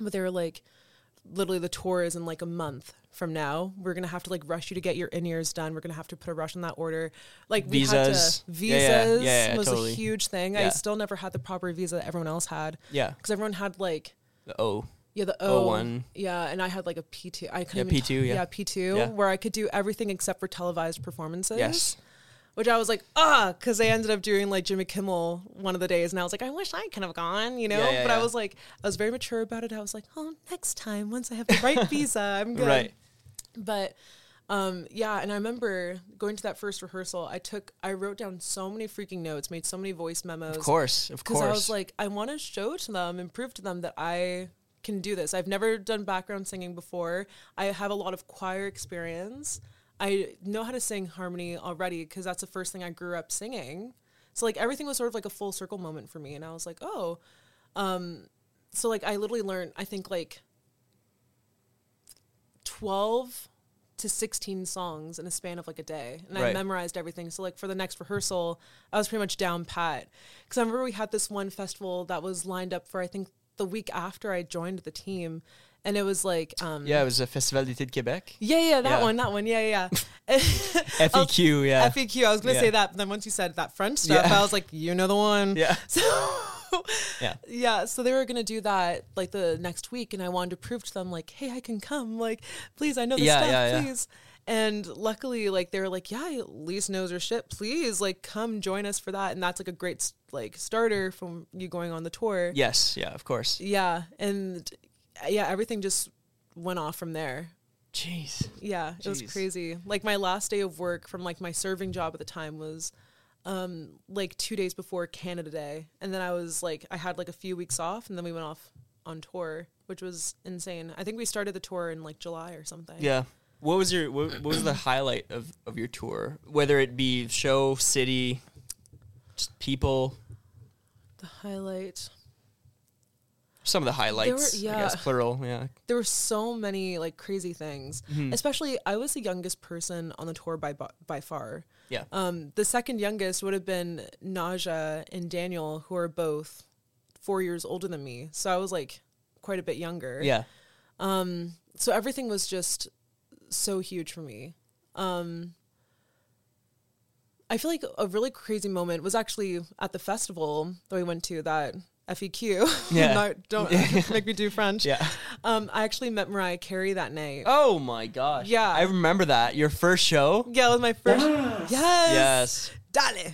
But they were like, literally, the tour is in like a month from now. We're gonna have to like rush you to get your in ears done. We're gonna have to put a rush on that order. Like we had Visas. to Yeah, yeah, visas yeah, yeah, was totally. a huge thing. I still never had the proper visa that everyone else had Yeah. because everyone had like The O. yeah, the O O1. Yeah, and I had like a P two. I Yeah, couldn't even P2, yeah. yeah P two, Yeah. where I could do everything except for televised performances. Yes. which I was like, ah, because they ended up doing like Jimmy Kimmel one of the days, and I was like, I wish I could have gone, you know. Yeah, yeah, but I was like, I was very mature about it. I was like, oh, next time, once I have the right <laughs> visa, I'm good. Right. But um, yeah, and I remember going to that first rehearsal. I took, I wrote down so many freaking notes, made so many voice memos. Of course, of course. because. I was like, I want to show to them and prove to them that I can do this. I've never done background singing before. I have a lot of choir experience. I know how to sing harmony already because that's the first thing I grew up singing. So like everything was sort of like a full circle moment for me, and I was like, oh, um, so like I literally learned. I think like twelve to 16 songs in a span of like a day and i memorized everything so like for the next rehearsal i was pretty much down pat because i remember we had this one festival that was lined up for i think the week after i joined the team and it was like um yeah, it was a Festival de Québec. yeah yeah that Yeah. one that one yeah yeah yeah <laughs> <laughs> FEQ, yeah. FEQ. I was gonna Yeah. say that, but then once you said that French stuff, Yeah. I was like, you know the one. Yeah. <laughs> So Yeah. yeah, so they were gonna do that like the next week, and I wanted to prove to them like, hey, I can come. Like, please, I know the stuff, please. And luckily, like they were like, yeah, Lise knows her shit. Please, like, come join us for that. And that's like a great like starter from you going on the tour. Yes, yeah, of course. Yeah, and yeah, everything just went off from there. Jeez. Yeah, it was crazy. Like my last day of work from like my serving job at the time was um like 2 days before Canada Day. And then I was like I had like a few weeks off and then we went off on tour, which was insane. I think we started the tour in like July or something. Yeah. What was your what, what was the <clears throat> highlight of, of your tour? Whether it be show, city, just people, The highlight. some of the highlights. I yeah. guess plural. Yeah. There were so many like crazy things. Mm-hmm. Especially I was the youngest person on the tour by by, by far. Yeah. Um, the second youngest would have been Naja and Daniel, who are both four years older than me. So I was like quite a bit younger. yeah. So everything was just so huge for me. Um, I feel like a really crazy moment was actually at the festival that we went to that FEQ. <laughs> Yeah. Not- don't <laughs> make me do French. Yeah. Um, I actually met Mariah Carey that night. Oh my gosh. Yeah. I remember that. Your first show? Yeah, it was my first. Yes. Yes. Dale.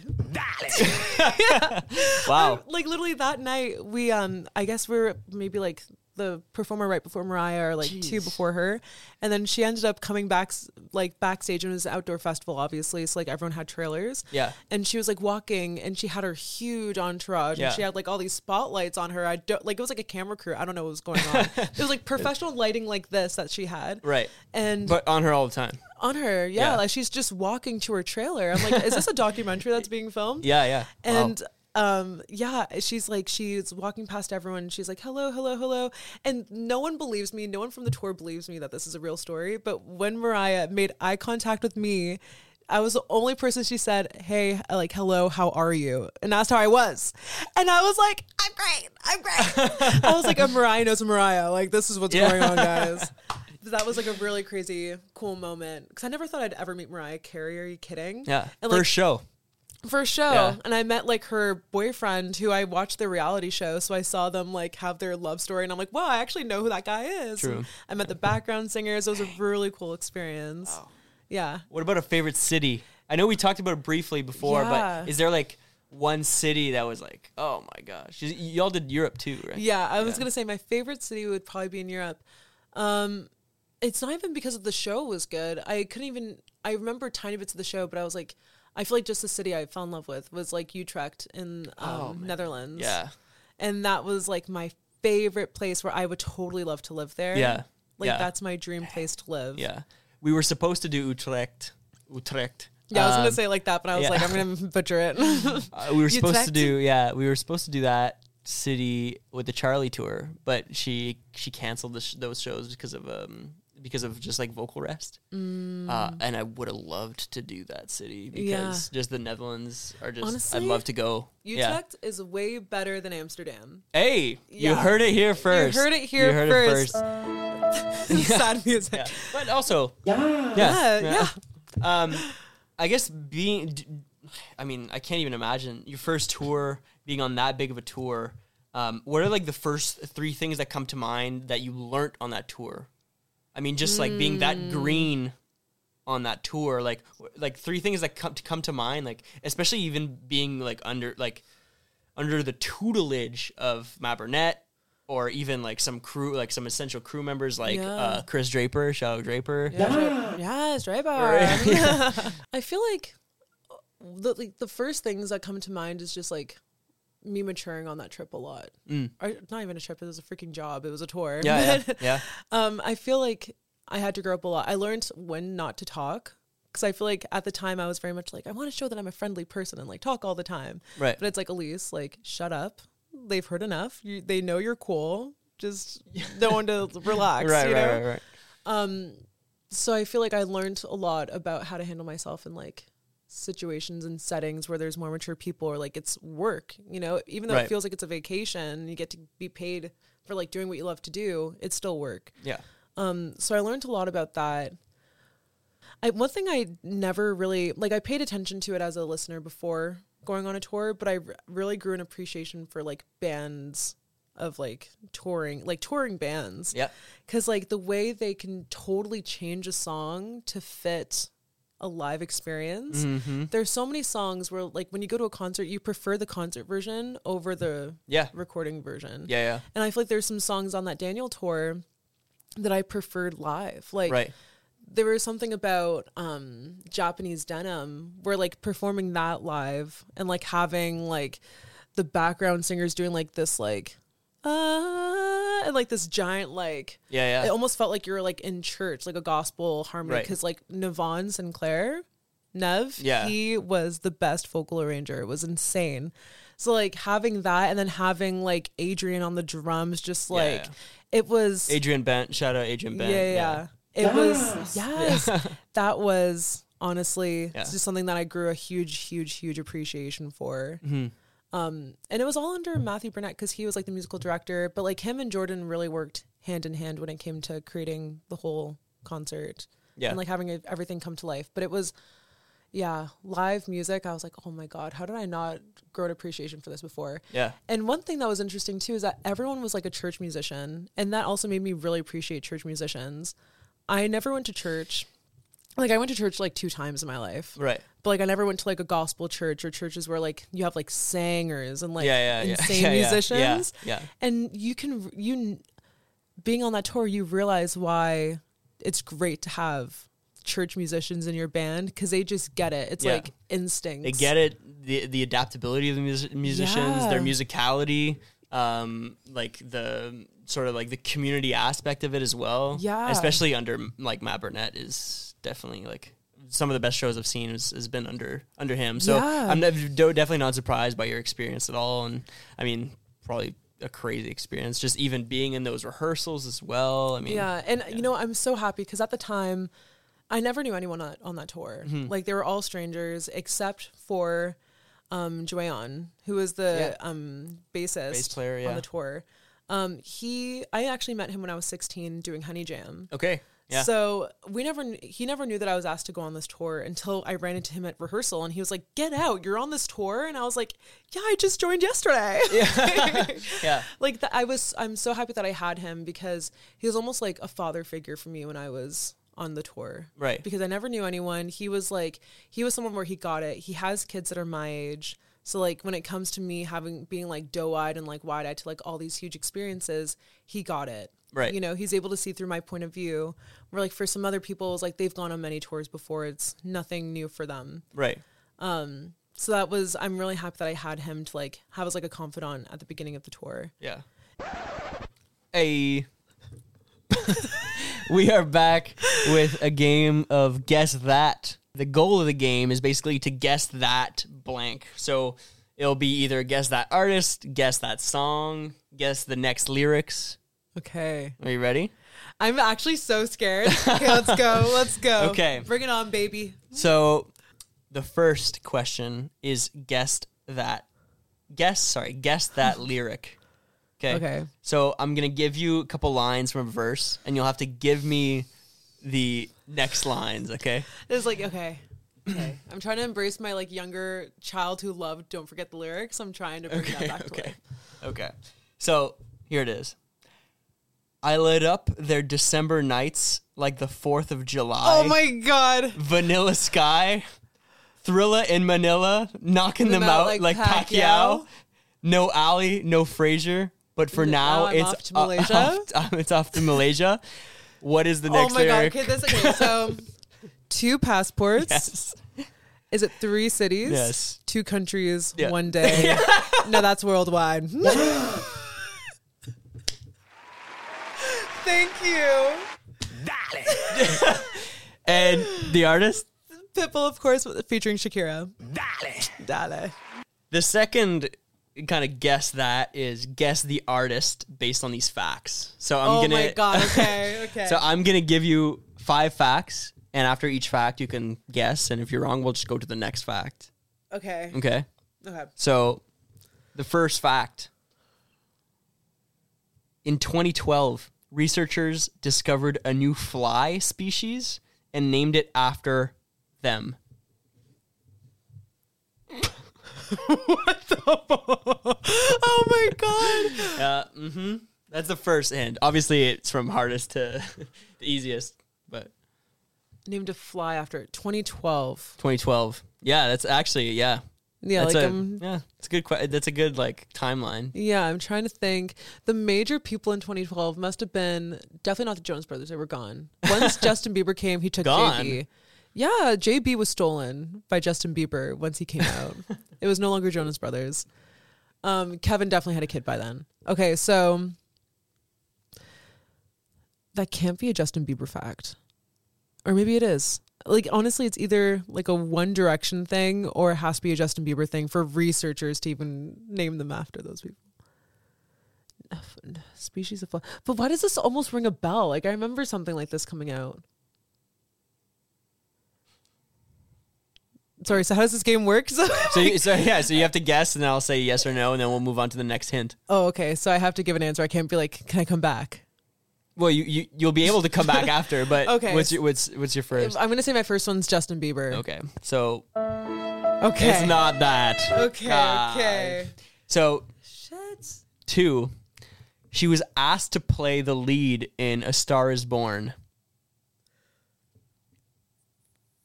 <laughs> Wow. like literally that night we um i guess we were maybe like the performer right before mariah or like two before her and then she ended up coming back like backstage and it was an outdoor festival obviously so like everyone had trailers Yeah. and she was like walking and she had her huge entourage Yeah. and she had like all these spotlights on her i don't like it was like a camera crew i don't know what was going on <laughs> it was like professional lighting like this that she had Right. and But on her all the time. on her yeah, Yeah. like she's just walking to her trailer i'm like is this a documentary that's being filmed <laughs> Yeah, yeah. Wow. Um yeah she's like she's walking past everyone and she's like hello hello hello and no one believes me no one from the tour believes me that this is a real story but when mariah made eye contact with me I was the only person she said, "Hey, like, hello, how are you?" And asked how I was, and I was like, "I'm great, I'm great." I was like, "A Mariah knows Mariah. Like, this is what's Yeah. going on, <laughs> guys." that was like a really crazy, cool moment because I never thought I'd ever meet Mariah Carey. Are you kidding? yeah. and, First like, show. For a show Yeah. and i met like her boyfriend who i watched the reality show so i saw them like have their love story and i'm like wow i actually know who that guy is True. And i met the background singers it was a really cool experience yeah What about a favorite city? I know we talked about it briefly before, Yeah. but is there like one city that was like, oh my gosh? Y- Y'all did Europe too, right? yeah i was Yeah. gonna say my favorite city would probably be in europe um it's not even because of the show was good i couldn't even i remember tiny bits of the show but i was like i feel like just the city i fell in love with was like utrecht in um, Oh, netherlands Yeah. and that was like my favorite place where I would totally love to live there. Yeah. like Yeah. that's my dream place to live. Yeah. We were supposed to do Utrecht. Utrecht. yeah. I was gonna Um, say it like that, but I was yeah. like, I'm gonna <laughs> butcher it. Uh, we were supposed to do yeah we were supposed to do that city with the charlie tour but she she canceled the sh- those shows because of um because of just like vocal rest uh, and i would have loved to do that city because just the netherlands are just Honestly, i'd love to go yeah Utrecht is way better than Amsterdam. hey you heard it here first heard it here You heard first. it first. <laughs> Sad <laughs> music. yeah. but also Yeah, yeah, yeah. <laughs> um i guess being I mean i can't even imagine your first tour being on that big of a tour um, what are like the first three things that come to mind that you learnt on that tour i mean just like being Hmm. that green on that tour? Like like three things that come to come to mind, like especially even being like under like under the tutelage of Matt Burnett or even like some crew like some essential crew members like Yeah. uh, Chris Draper, Shadow Draper. Yeah, yes, Draper. <laughs> Yeah. <laughs> I feel like the like, the first things that come to mind is just like me maturing on that trip a lot. Mm. Or not even a trip; it was a freaking job. It was a tour. Yeah, yeah, <laughs> yeah. um, I feel like I had to grow up a lot. I learned when not to talk because I feel like at the time I was very much like I want to show that I'm a friendly person and like talk all the time. Right. But it's like Elise, like shut up. They've heard enough. You, they know you're cool. Just <laughs> no one to relax. right, you right, know? right, right. Um, so I feel like I learned a lot about how to handle myself and like situations and settings where there's more mature people or like it's work, you know, even though Right. it feels like it's a vacation, you get to be paid for like doing what you love to do, it's still work. Yeah. Um, so I learned a lot about that. I one thing I never really like I paid attention to it as a listener before going on a tour, but I r- really grew an appreciation for like bands of like touring, like touring bands. Yeah. Cuz like the way they can totally change a song to fit a live experience. Mm-hmm. There's so many songs where like when you go to a concert, you prefer the concert version over the Yeah. recording version. Yeah, yeah. And I feel like there's some songs on that Daniel tour that I preferred live. Like right. there was something about um Japanese denim where like performing that live and like having like the background singers doing like this like uh and like this giant like Yeah, yeah. it almost felt like you were like in church like a gospel harmony Right. because like Navon Sinclair Nev Yeah. he was the best vocal arranger it was insane so like having that and then having like Adrian on the drums just like yeah. it was Adrian Bent, shout out Adrian Bent. yeah, yeah. It was yes. <laughs> that was honestly Yeah. it's just something that I grew a huge, huge, huge appreciation for. Mhm. Um, and it was all under Matthew Burnett because he was like the musical director, but like him and Jordan really worked hand in hand when it came to creating the whole concert Yeah. and like having everything come to life. But it was, yeah, live music. I was like, oh my god, how did I not grow an appreciation for this before? yeah. And one thing that was interesting too is that everyone was like a church musician, and that also made me really appreciate church musicians. I never went to church. Like I went to church like two times in my life, Right. but like I never went to like a gospel church or churches where like you have like singers and like yeah, yeah, <laughs> insane yeah, yeah, musicians. Yeah. And you can you being on that tour, you realize why it's great to have church musicians in your band because they just get it. It's like instinct. They get it. The the adaptability of the mus- musicians, their musicality, um, like the sort of like the community aspect of it as well. Yeah. Especially under like Matt Burnett is definitely like some of the best shows I've seen has, has been under under him. So Yeah. I'm nev- definitely not surprised by your experience at all. And I mean, probably a crazy experience. Just even being in those rehearsals as well. I mean, Yeah, and you know, I'm so happy because at the time, I never knew anyone on, on that tour. Mm-hmm. Like they were all strangers except for um Joanne, who was the Yeah. um bassist Bass player, yeah. on the tour. Um, he, I actually met him when I was 16 doing Honey Jam. Okay. Yeah. So we never he never knew that I was asked to go on this tour until I ran into him at rehearsal, and he was like, "Get out! You're on this tour!" And I was like, "Yeah, I just joined yesterday." <laughs> <laughs> yeah. like that i was i'm so happy that i had him because he was almost like a father figure for me when i was on the tour Right. because i never knew anyone he was like he was someone where he got it he has kids that are my age so like when it comes to me having being like doe-eyed and like wide-eyed to like all these huge experiences he got it Right. you know he's able to see through my point of view where like for some other people it's like they've gone on many tours before it's nothing new for them Right. Um, so that was i'm really happy that i had him to like have as like a confidant at the beginning of the tour Yeah. A. <laughs> we are back with a game of guess that. The goal of the game is basically to guess that blank. So it'll be either guess that artist, guess that song, guess the next lyrics. Okay Are you ready? I'm actually so scared. Okay, let's go. Let's go. <laughs> Okay. Bring it on, baby. So the first question is guess that guess sorry, guess that <laughs> lyric. Okay. Okay. So I'm gonna give you a couple lines from a verse, and you'll have to give me the next lines. Okay. It's like, okay. Okay. <clears throat> I'm trying to embrace my like younger child who loved Don't Forget the Lyrics. I'm trying to bring Okay. that back to Okay. life. Okay. So here it is. I lit up their December nights like the 4th of July. Oh my god. Vanilla Sky, Thrilla in Manila, knocking them, Them out out like like, Pacquiao. Pacquiao. No Ali, no Frazier. But for Now now, I'm it's off to <laughs> Malaysia? off- um, it's off to Malaysia. What is the next? Oh next my god. Okay, this okay. So <laughs> two passports. yes. Is it three cities? Yes. Two countries, Yeah. one day. <laughs> no, that's worldwide. Thank you. Dale. <laughs> And the artist? Pitbull, of course, featuring Shakira. Dale. Dale. The second kind of guess that is guess the artist based on these facts. So I'm oh gonna Oh my god. <laughs> Okay. Okay. So I'm gonna give you five facts, and after each fact you can guess, and if you're wrong, we'll just go to the next fact. okay. Okay. Okay. So the first fact. In 2012, researchers discovered a new fly species and named it after them. <laughs> What the? oh my god. <laughs> Uh, mm-hmm. That's the first hint. Obviously, it's from hardest to <laughs> the easiest, but Named a fly after it. 2012. 2012. Yeah, that's actually yeah. Yeah, that's like a, um. yeah. It's a good. que- That's a good like timeline. Yeah, I'm trying to think. The major people in 2012 must have been definitely not the Jonas Brothers. They were gone. Once <laughs> Justin Bieber came, he took Gone? JB. Yeah, JB was stolen by Justin Bieber once he came <laughs> out. it was no longer Jonas Brothers. Um, Kevin definitely had a kid by then. Okay, so that can't be a Justin Bieber fact, or maybe it is. Like honestly, it's either like a One Direction thing or it has to be a Justin Bieber thing for researchers to even name them after those people. Species of fly. But why does this almost ring a bell? Like I remember something like this coming out. Sorry, so how does this game work? <laughs> So, So, you, so yeah, so you have to guess, and then I'll say yes or no, and then we'll move on to the next hint. oh, okay. So I have to give an answer. I can't be like, can I come back? Well, you, you you'll be able to come back after, <laughs> but Okay. What's your what's what's your first? I'm gonna say my first one's Justin Bieber. Okay, so Okay. it's not that. Okay. Okay. So Shit. two, she was asked to play the lead in A Star Is Born,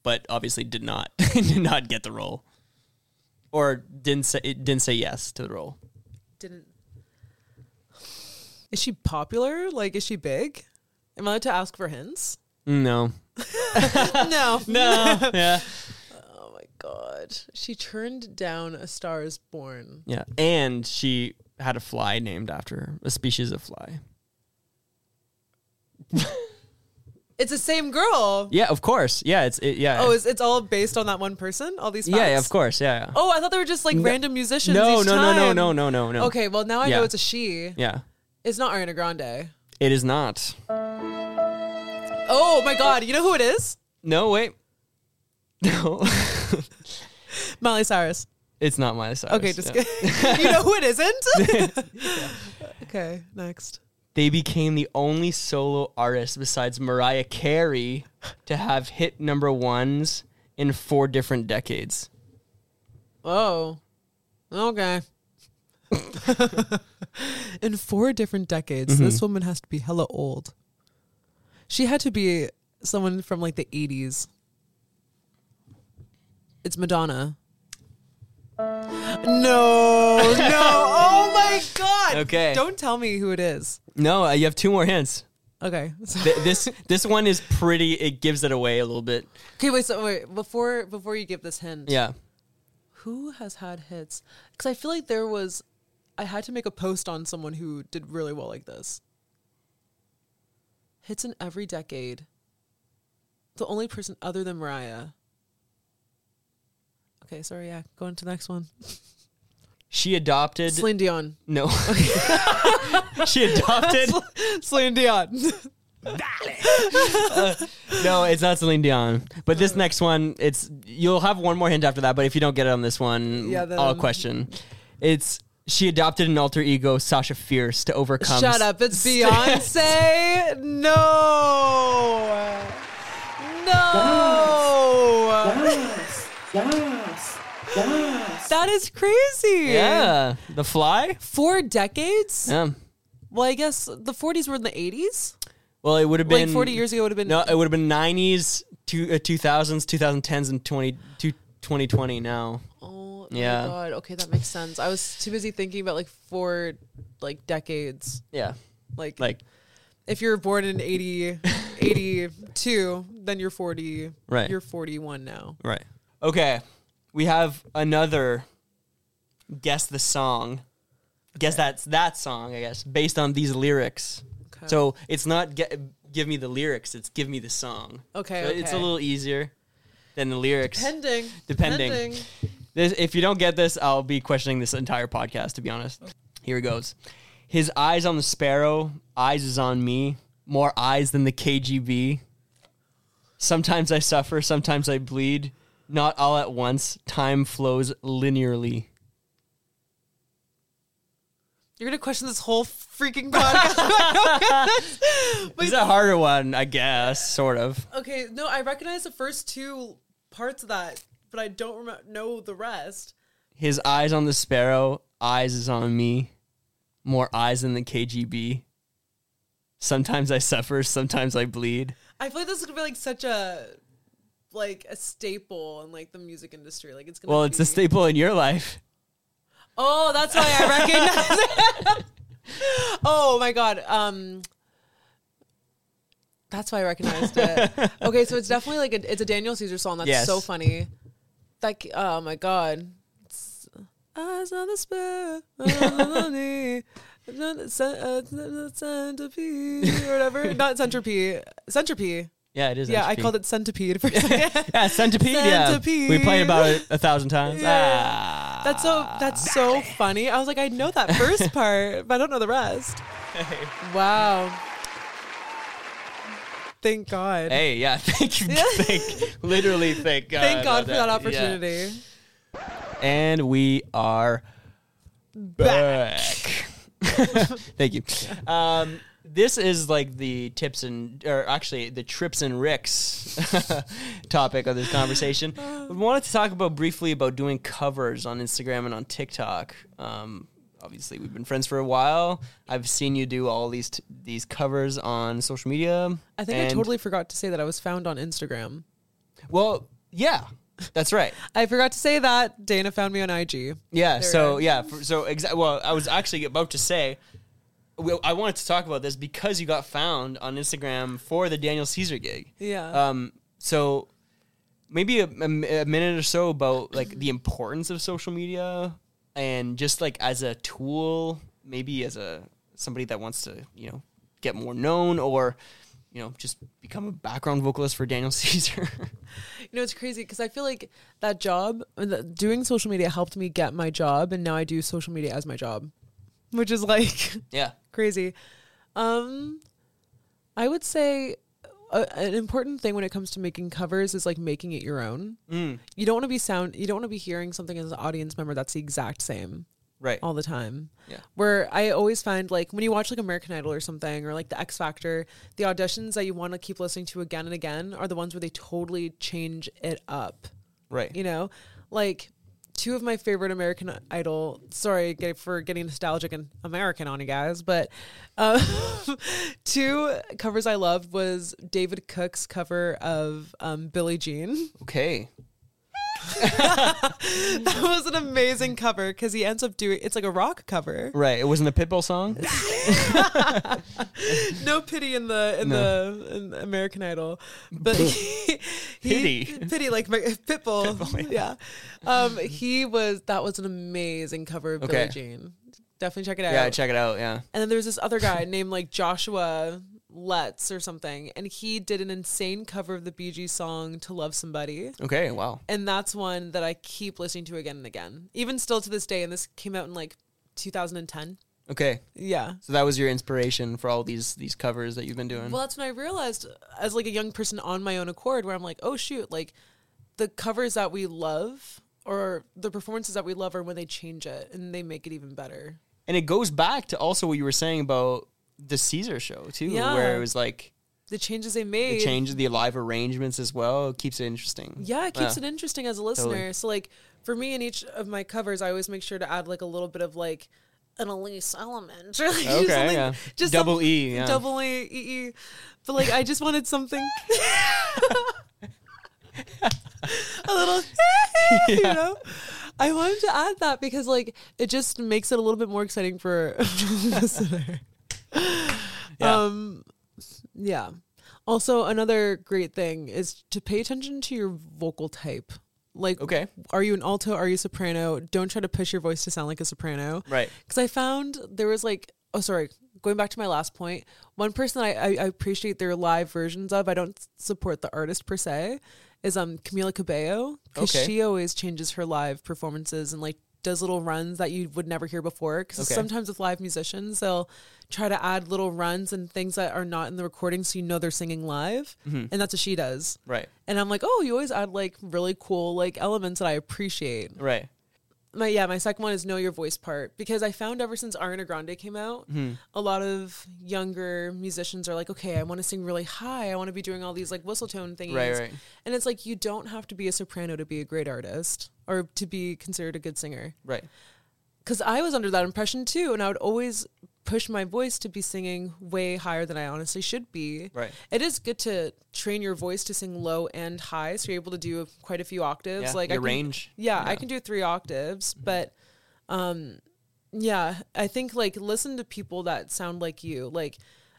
but obviously did not <laughs> did not get the role, or didn't say didn't say yes to the role. Is she popular? Like, is she big? Am I allowed to ask for hints? No, <laughs> <laughs> no. no, yeah, Oh my god. She turned down A Star is Born. yeah, and she had a fly named after her, a species of fly. It's the same girl. Yeah, of course. Yeah, it's it, yeah. Oh, it's, it's all based on that one person? All these facts? yeah, yeah, of course. Yeah, yeah. Oh, I thought they were just like random musicians. no, no, no, no, no, no, no, no. Okay, well now I Yeah. know it's a she. Yeah, It's not Ariana Grande. it is not. Oh my god, you know who it is? No, wait. <laughs> No, Miley Cyrus. it's not Miley Cyrus. Okay, just Yeah. kidding. <laughs> you know who it isn't? <laughs> okay, next. They became the only solo artist besides Mariah Carey to have hit number ones in four different decades. Oh, okay. <laughs> In four different decades, Mm-hmm. this woman has to be hella old. She had to be someone from like the 80s. It's Madonna. No, no. <laughs> Oh my God. Okay. Don't tell me who it is. No, uh, you have two more hints. Okay. Th- this this one is pretty. It gives it away a little bit. okay, wait. So wait, before before you give this hint, Yeah. who has had hits? Because I feel like there was, I had to make a post on someone who did really well like this. Hits in every decade. The only person other than Mariah. Okay, sorry. Yeah, going to the next one. She adopted. Celine Dion. no. <laughs> she adopted. <laughs> Celine Dion. <laughs> Uh, no, it's not Celine Dion. But this next one, it's you'll have one more hint after that. But if you don't get it on this one, Yeah, then- I'll question. It's she adopted an alter ego, Sasha Fierce, to overcome. Shut up! It's <laughs> Beyonce. no. No. Yes, yes, yes. That is crazy. Yeah, The Fly. Four decades. Yeah, Well, I guess the 40s were in the 80s. Well, it would have been Like 40 years ago it would have been. No, it would have been nineties, two uh, two thousands, two thousand tens, and 20, two, 2020 Now, Oh Oh yeah. my god. Okay, that makes sense. I was too busy thinking about like four like decades. yeah, Like, like if you're born in 80 82, then you're 40. Right. You're 41 now. right. Okay, we have another guess the song. Guess that's that song, I guess, based on these lyrics. Okay. So it's not get, give me the lyrics; it's give me the song. Okay, So it's a little easier than the lyrics. Depending. Depending. Depending. This, if you don't get this, I'll be questioning this entire podcast. To be honest, here it goes. His eyes on the sparrow, eyes is on me. More eyes than the KGB. Sometimes I suffer, sometimes I bleed. Not all at once. Time flows linearly. You're gonna question this whole freaking podcast. <laughs> <laughs> This is a harder one, I guess, sort of. okay, no, I recognize the first two parts of that, but I don't remember know the rest. His eyes on the sparrow, eyes is on me. More eyes than the KGB. Sometimes I suffer, sometimes I bleed. I feel like this is gonna be like such a like a staple in like the music industry. Like it's gonna. Well, it's a staple in your life. Oh, that's why I recognize it. <laughs> oh my god. Um. That's why I recognized it. <laughs> Okay, so it's definitely like a, it's a Daniel Caesar song. That's Yes. so funny. Like, oh my god. It's, Eyes on the spur, on the knee, cen- uh, centipede or whatever. <laughs> Not centipede, centipede. Yeah, it is. Yeah, I called it centipede for a second. <laughs> Yeah, centipede. Yeah, Centipede. we played about it a thousand times. Yeah. Ah. That's so that's so funny. I was like, I know that first <laughs> part, but I don't know the rest. Wow. Thank God. Hey, yeah. <laughs> Thank you. Thank, literally, thank God. Thank God for that Yeah. opportunity. And we are back. <laughs> thank you. Um, this is like the tips and, or actually the trips and ricks <laughs> topic of this conversation. We wanted to talk about briefly about doing covers on Instagram and on TikTok. Um, obviously, we've been friends for a while. I've seen you do all these t- these covers on social media. I think I totally forgot to say that I was found on Instagram. Well, yeah, that's right. <laughs> I forgot to say that Dana found me on IG. Yeah. There so yeah. For, so exactly. Well, I was actually about to say, I wanted to talk about this because you got found on Instagram for the Daniel Caesar gig. Yeah. Um. So maybe a, a- a minute or so about like the importance of social media and just like as a tool, maybe as a somebody that wants to you know get more known or you know just become a background vocalist for Daniel <laughs> Caesar. You know, it's crazy because I feel like that job, doing social media helped me get my job, and now I do social media as my job, which is like yeah. <laughs> crazy. Um, I would say an important thing when it comes to making covers is like making it your own. Mm, You don't want to be sound. You don't want to be hearing something as an audience member that's the exact same right. all the time. Yeah. Where I always find like when you watch like American Idol or something or like the X Factor, the auditions that you want to keep listening to again and again are the ones where they totally change it up. Right. You know, like two of my favorite American Idol. Sorry for getting nostalgic and American on you guys, but um, <laughs> two covers I loved was David Cook's cover of um, Billie Jean. Okay. <laughs> That was an amazing cover because he ends up doing it's like a rock cover. Right. It wasn't a Pitbull song. <laughs> no pity in the in the in American Idol, but he, <laughs> he Pity. pity like my- Pitbull, Pitbull, yeah. Um, he was that was an amazing cover of Billie Jean. Definitely check it out. yeah, check it out. Yeah. and then there's this other guy named like Joshua Letts or something, and he did an insane cover of the Bee Gees song "To Love Somebody." Okay. Wow. And that's one that I keep listening to again and again, even still to this day. And this came out in like 2010. Okay. Yeah. So that was your inspiration for all these these covers that you've been doing. Well, that's when I realized, as like a young person on my own accord, where I'm like, oh shoot, like the covers that we love or the performances that we love are when they change it and they make it even better. and it goes back to also what you were saying about the Caesar show too, Yeah. where it was like The changes they made, the made, change the live arrangements as well. It keeps it interesting. yeah, it keeps Yeah. it interesting as a listener. Totally. So like for me in each of my covers, I always make sure to add like a little bit of like an Elise element. <laughs> Or like Okay, something- yeah. Just Double some- E, yeah. Double E, E, E. But like, I just wanted something. <laughs> a little, <laughs> you know. I wanted to add that because like it just makes it a little bit more exciting for a listener. Yeah. Um, yeah. Also, another great thing is to pay attention to your vocal type. Like, Okay. are you an alto? Are you soprano? Don't try to push your voice to sound like a soprano. Right. Because I found there was like, oh, sorry, going back to my last point, one person that I, I, I appreciate their live versions of, I don't support the artist per se, is um Camila Cabello. Because Okay. she always changes her live performances and like does little runs that you would never hear before. Because Okay. sometimes with live musicians, they'll try to add little runs and things that are not in the recording so you know they're singing live. Mm-hmm. And that's what she does. Right. And I'm like, oh, you always add like really cool like elements that I appreciate Right. My yeah my second one is know your voice part because i found ever since ariana grande came out Mm-hmm. a lot of younger musicians are like okay i want to sing really high i want to be doing all these like whistle tone things, Right, right. and it's like you don't have to be a soprano to be a great artist or to be considered a good singer Right. because i was under that impression too and i would always push my voice to be singing way higher than i honestly should be Right. it is good to train your voice to sing low and high so you're able to do quite a few octaves Yeah, like your I can- range. yeah, I can do three octaves, but um yeah, I think like listen to people that sound like you. Like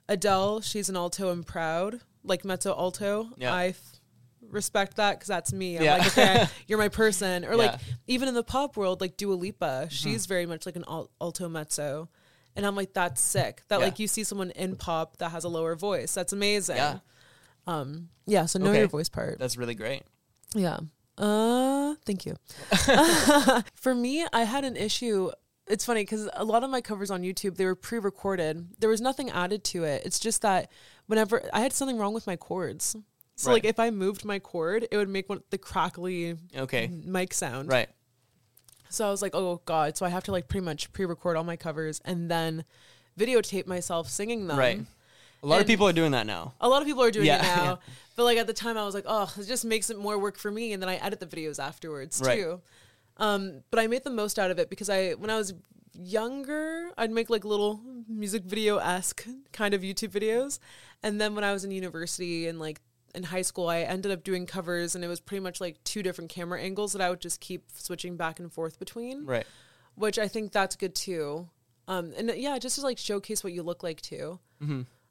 Adele, she's an alto and proud, like mezzo alto. Yeah. I f- respect that because that's me. I'm Yeah. like, okay, <laughs> you're my person. Or like Yeah. Mm-hmm. even in the pop world, like Dua Lipa, she's very much like an al- alto mezzo. And I'm like, that's sick. That Yeah. like you see someone in pop that has a lower voice. That's amazing. Yeah. Um, yeah. So know Okay. your voice part. That's really great. Yeah. Uh, thank you. <laughs> <laughs> For me, I had an issue. It's funny because a lot of my covers on YouTube they were pre-recorded. There was nothing added to it. It's just that whenever I had something wrong with my cords, so like if I moved my cord, it would make one the crackly Okay. mic sound. Right. So I was like, oh god. So I have to like pretty much pre-record all my covers and then videotape myself singing them. Right. A lot of people are doing that now. A lot of people are doing Yeah, it <laughs> now. yeah. But like at the time I was like, oh, it just makes it more work for me and then I edit the videos afterwards Right. too. Um, but I made the most out of it because I when I was younger, I'd make like little music video esque kind of YouTube videos. And then when I was in university and like in high school, I ended up doing covers and it was pretty much like two different camera angles that I would just keep switching back and forth between Right. which I think that's good too. Um, and uh, yeah, just to like showcase what you look like too.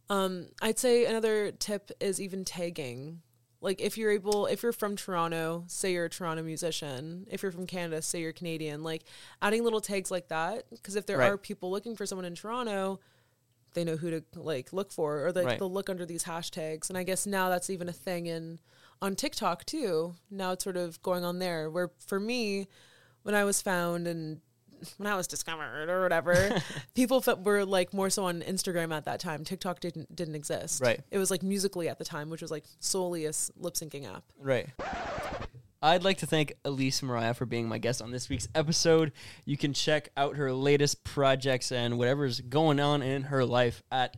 Um, I'd say another tip is even tagging. Like if you're able, if you're from Toronto, say you're a Toronto musician. If you're from Canada, say you're Canadian. Like adding little tags like that, because if there Right. are people looking for someone in Toronto, they know who to like look for, or like Right. they'll look under these hashtags. And I guess now that's even a thing in on TikTok too. Now it's sort of going on there. Where for me, when I was found and when I was discovered or whatever, <laughs> people were like more so on Instagram at that time. TikTok didn't didn't exist. Right. It was like Musical.ly at the time, which was like solely a lip syncing app. Right. I'd like to thank Elise Mariah for being my guest on this week's episode. You can check out her latest projects and whatever's going on in her life at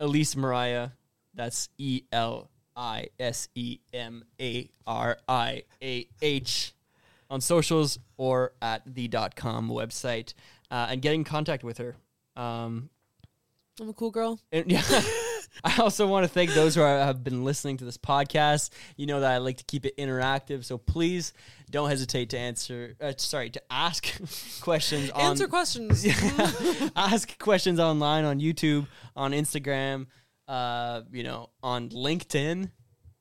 Elise Mariah. That's E L I S E M A R I A H on socials or at the dot com website uh, and get in contact with her. Um, I'm a cool girl. and <laughs> yeah. <laughs> I also want to thank those who are, have been listening to this podcast. You know that I like to keep it interactive, so please don't hesitate to answer. Uh, sorry, to ask <laughs> questions on Answer questions. <laughs> ask questions online on YouTube, on Instagram, uh, you know, on LinkedIn.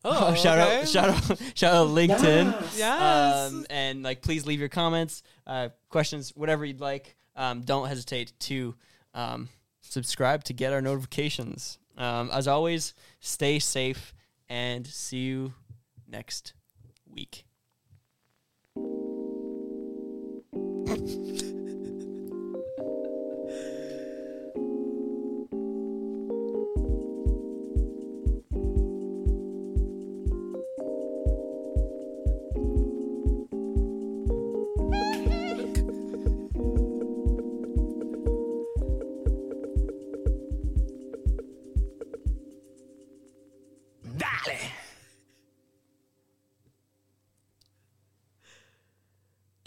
Oh, shout okay. out, shout out, shout out LinkedIn. Yes. Yes. Um, and like, please leave your comments, uh, questions, whatever you'd like. Um, don't hesitate to um, subscribe to get our notifications. Um, as always, stay safe and see you next week. <laughs>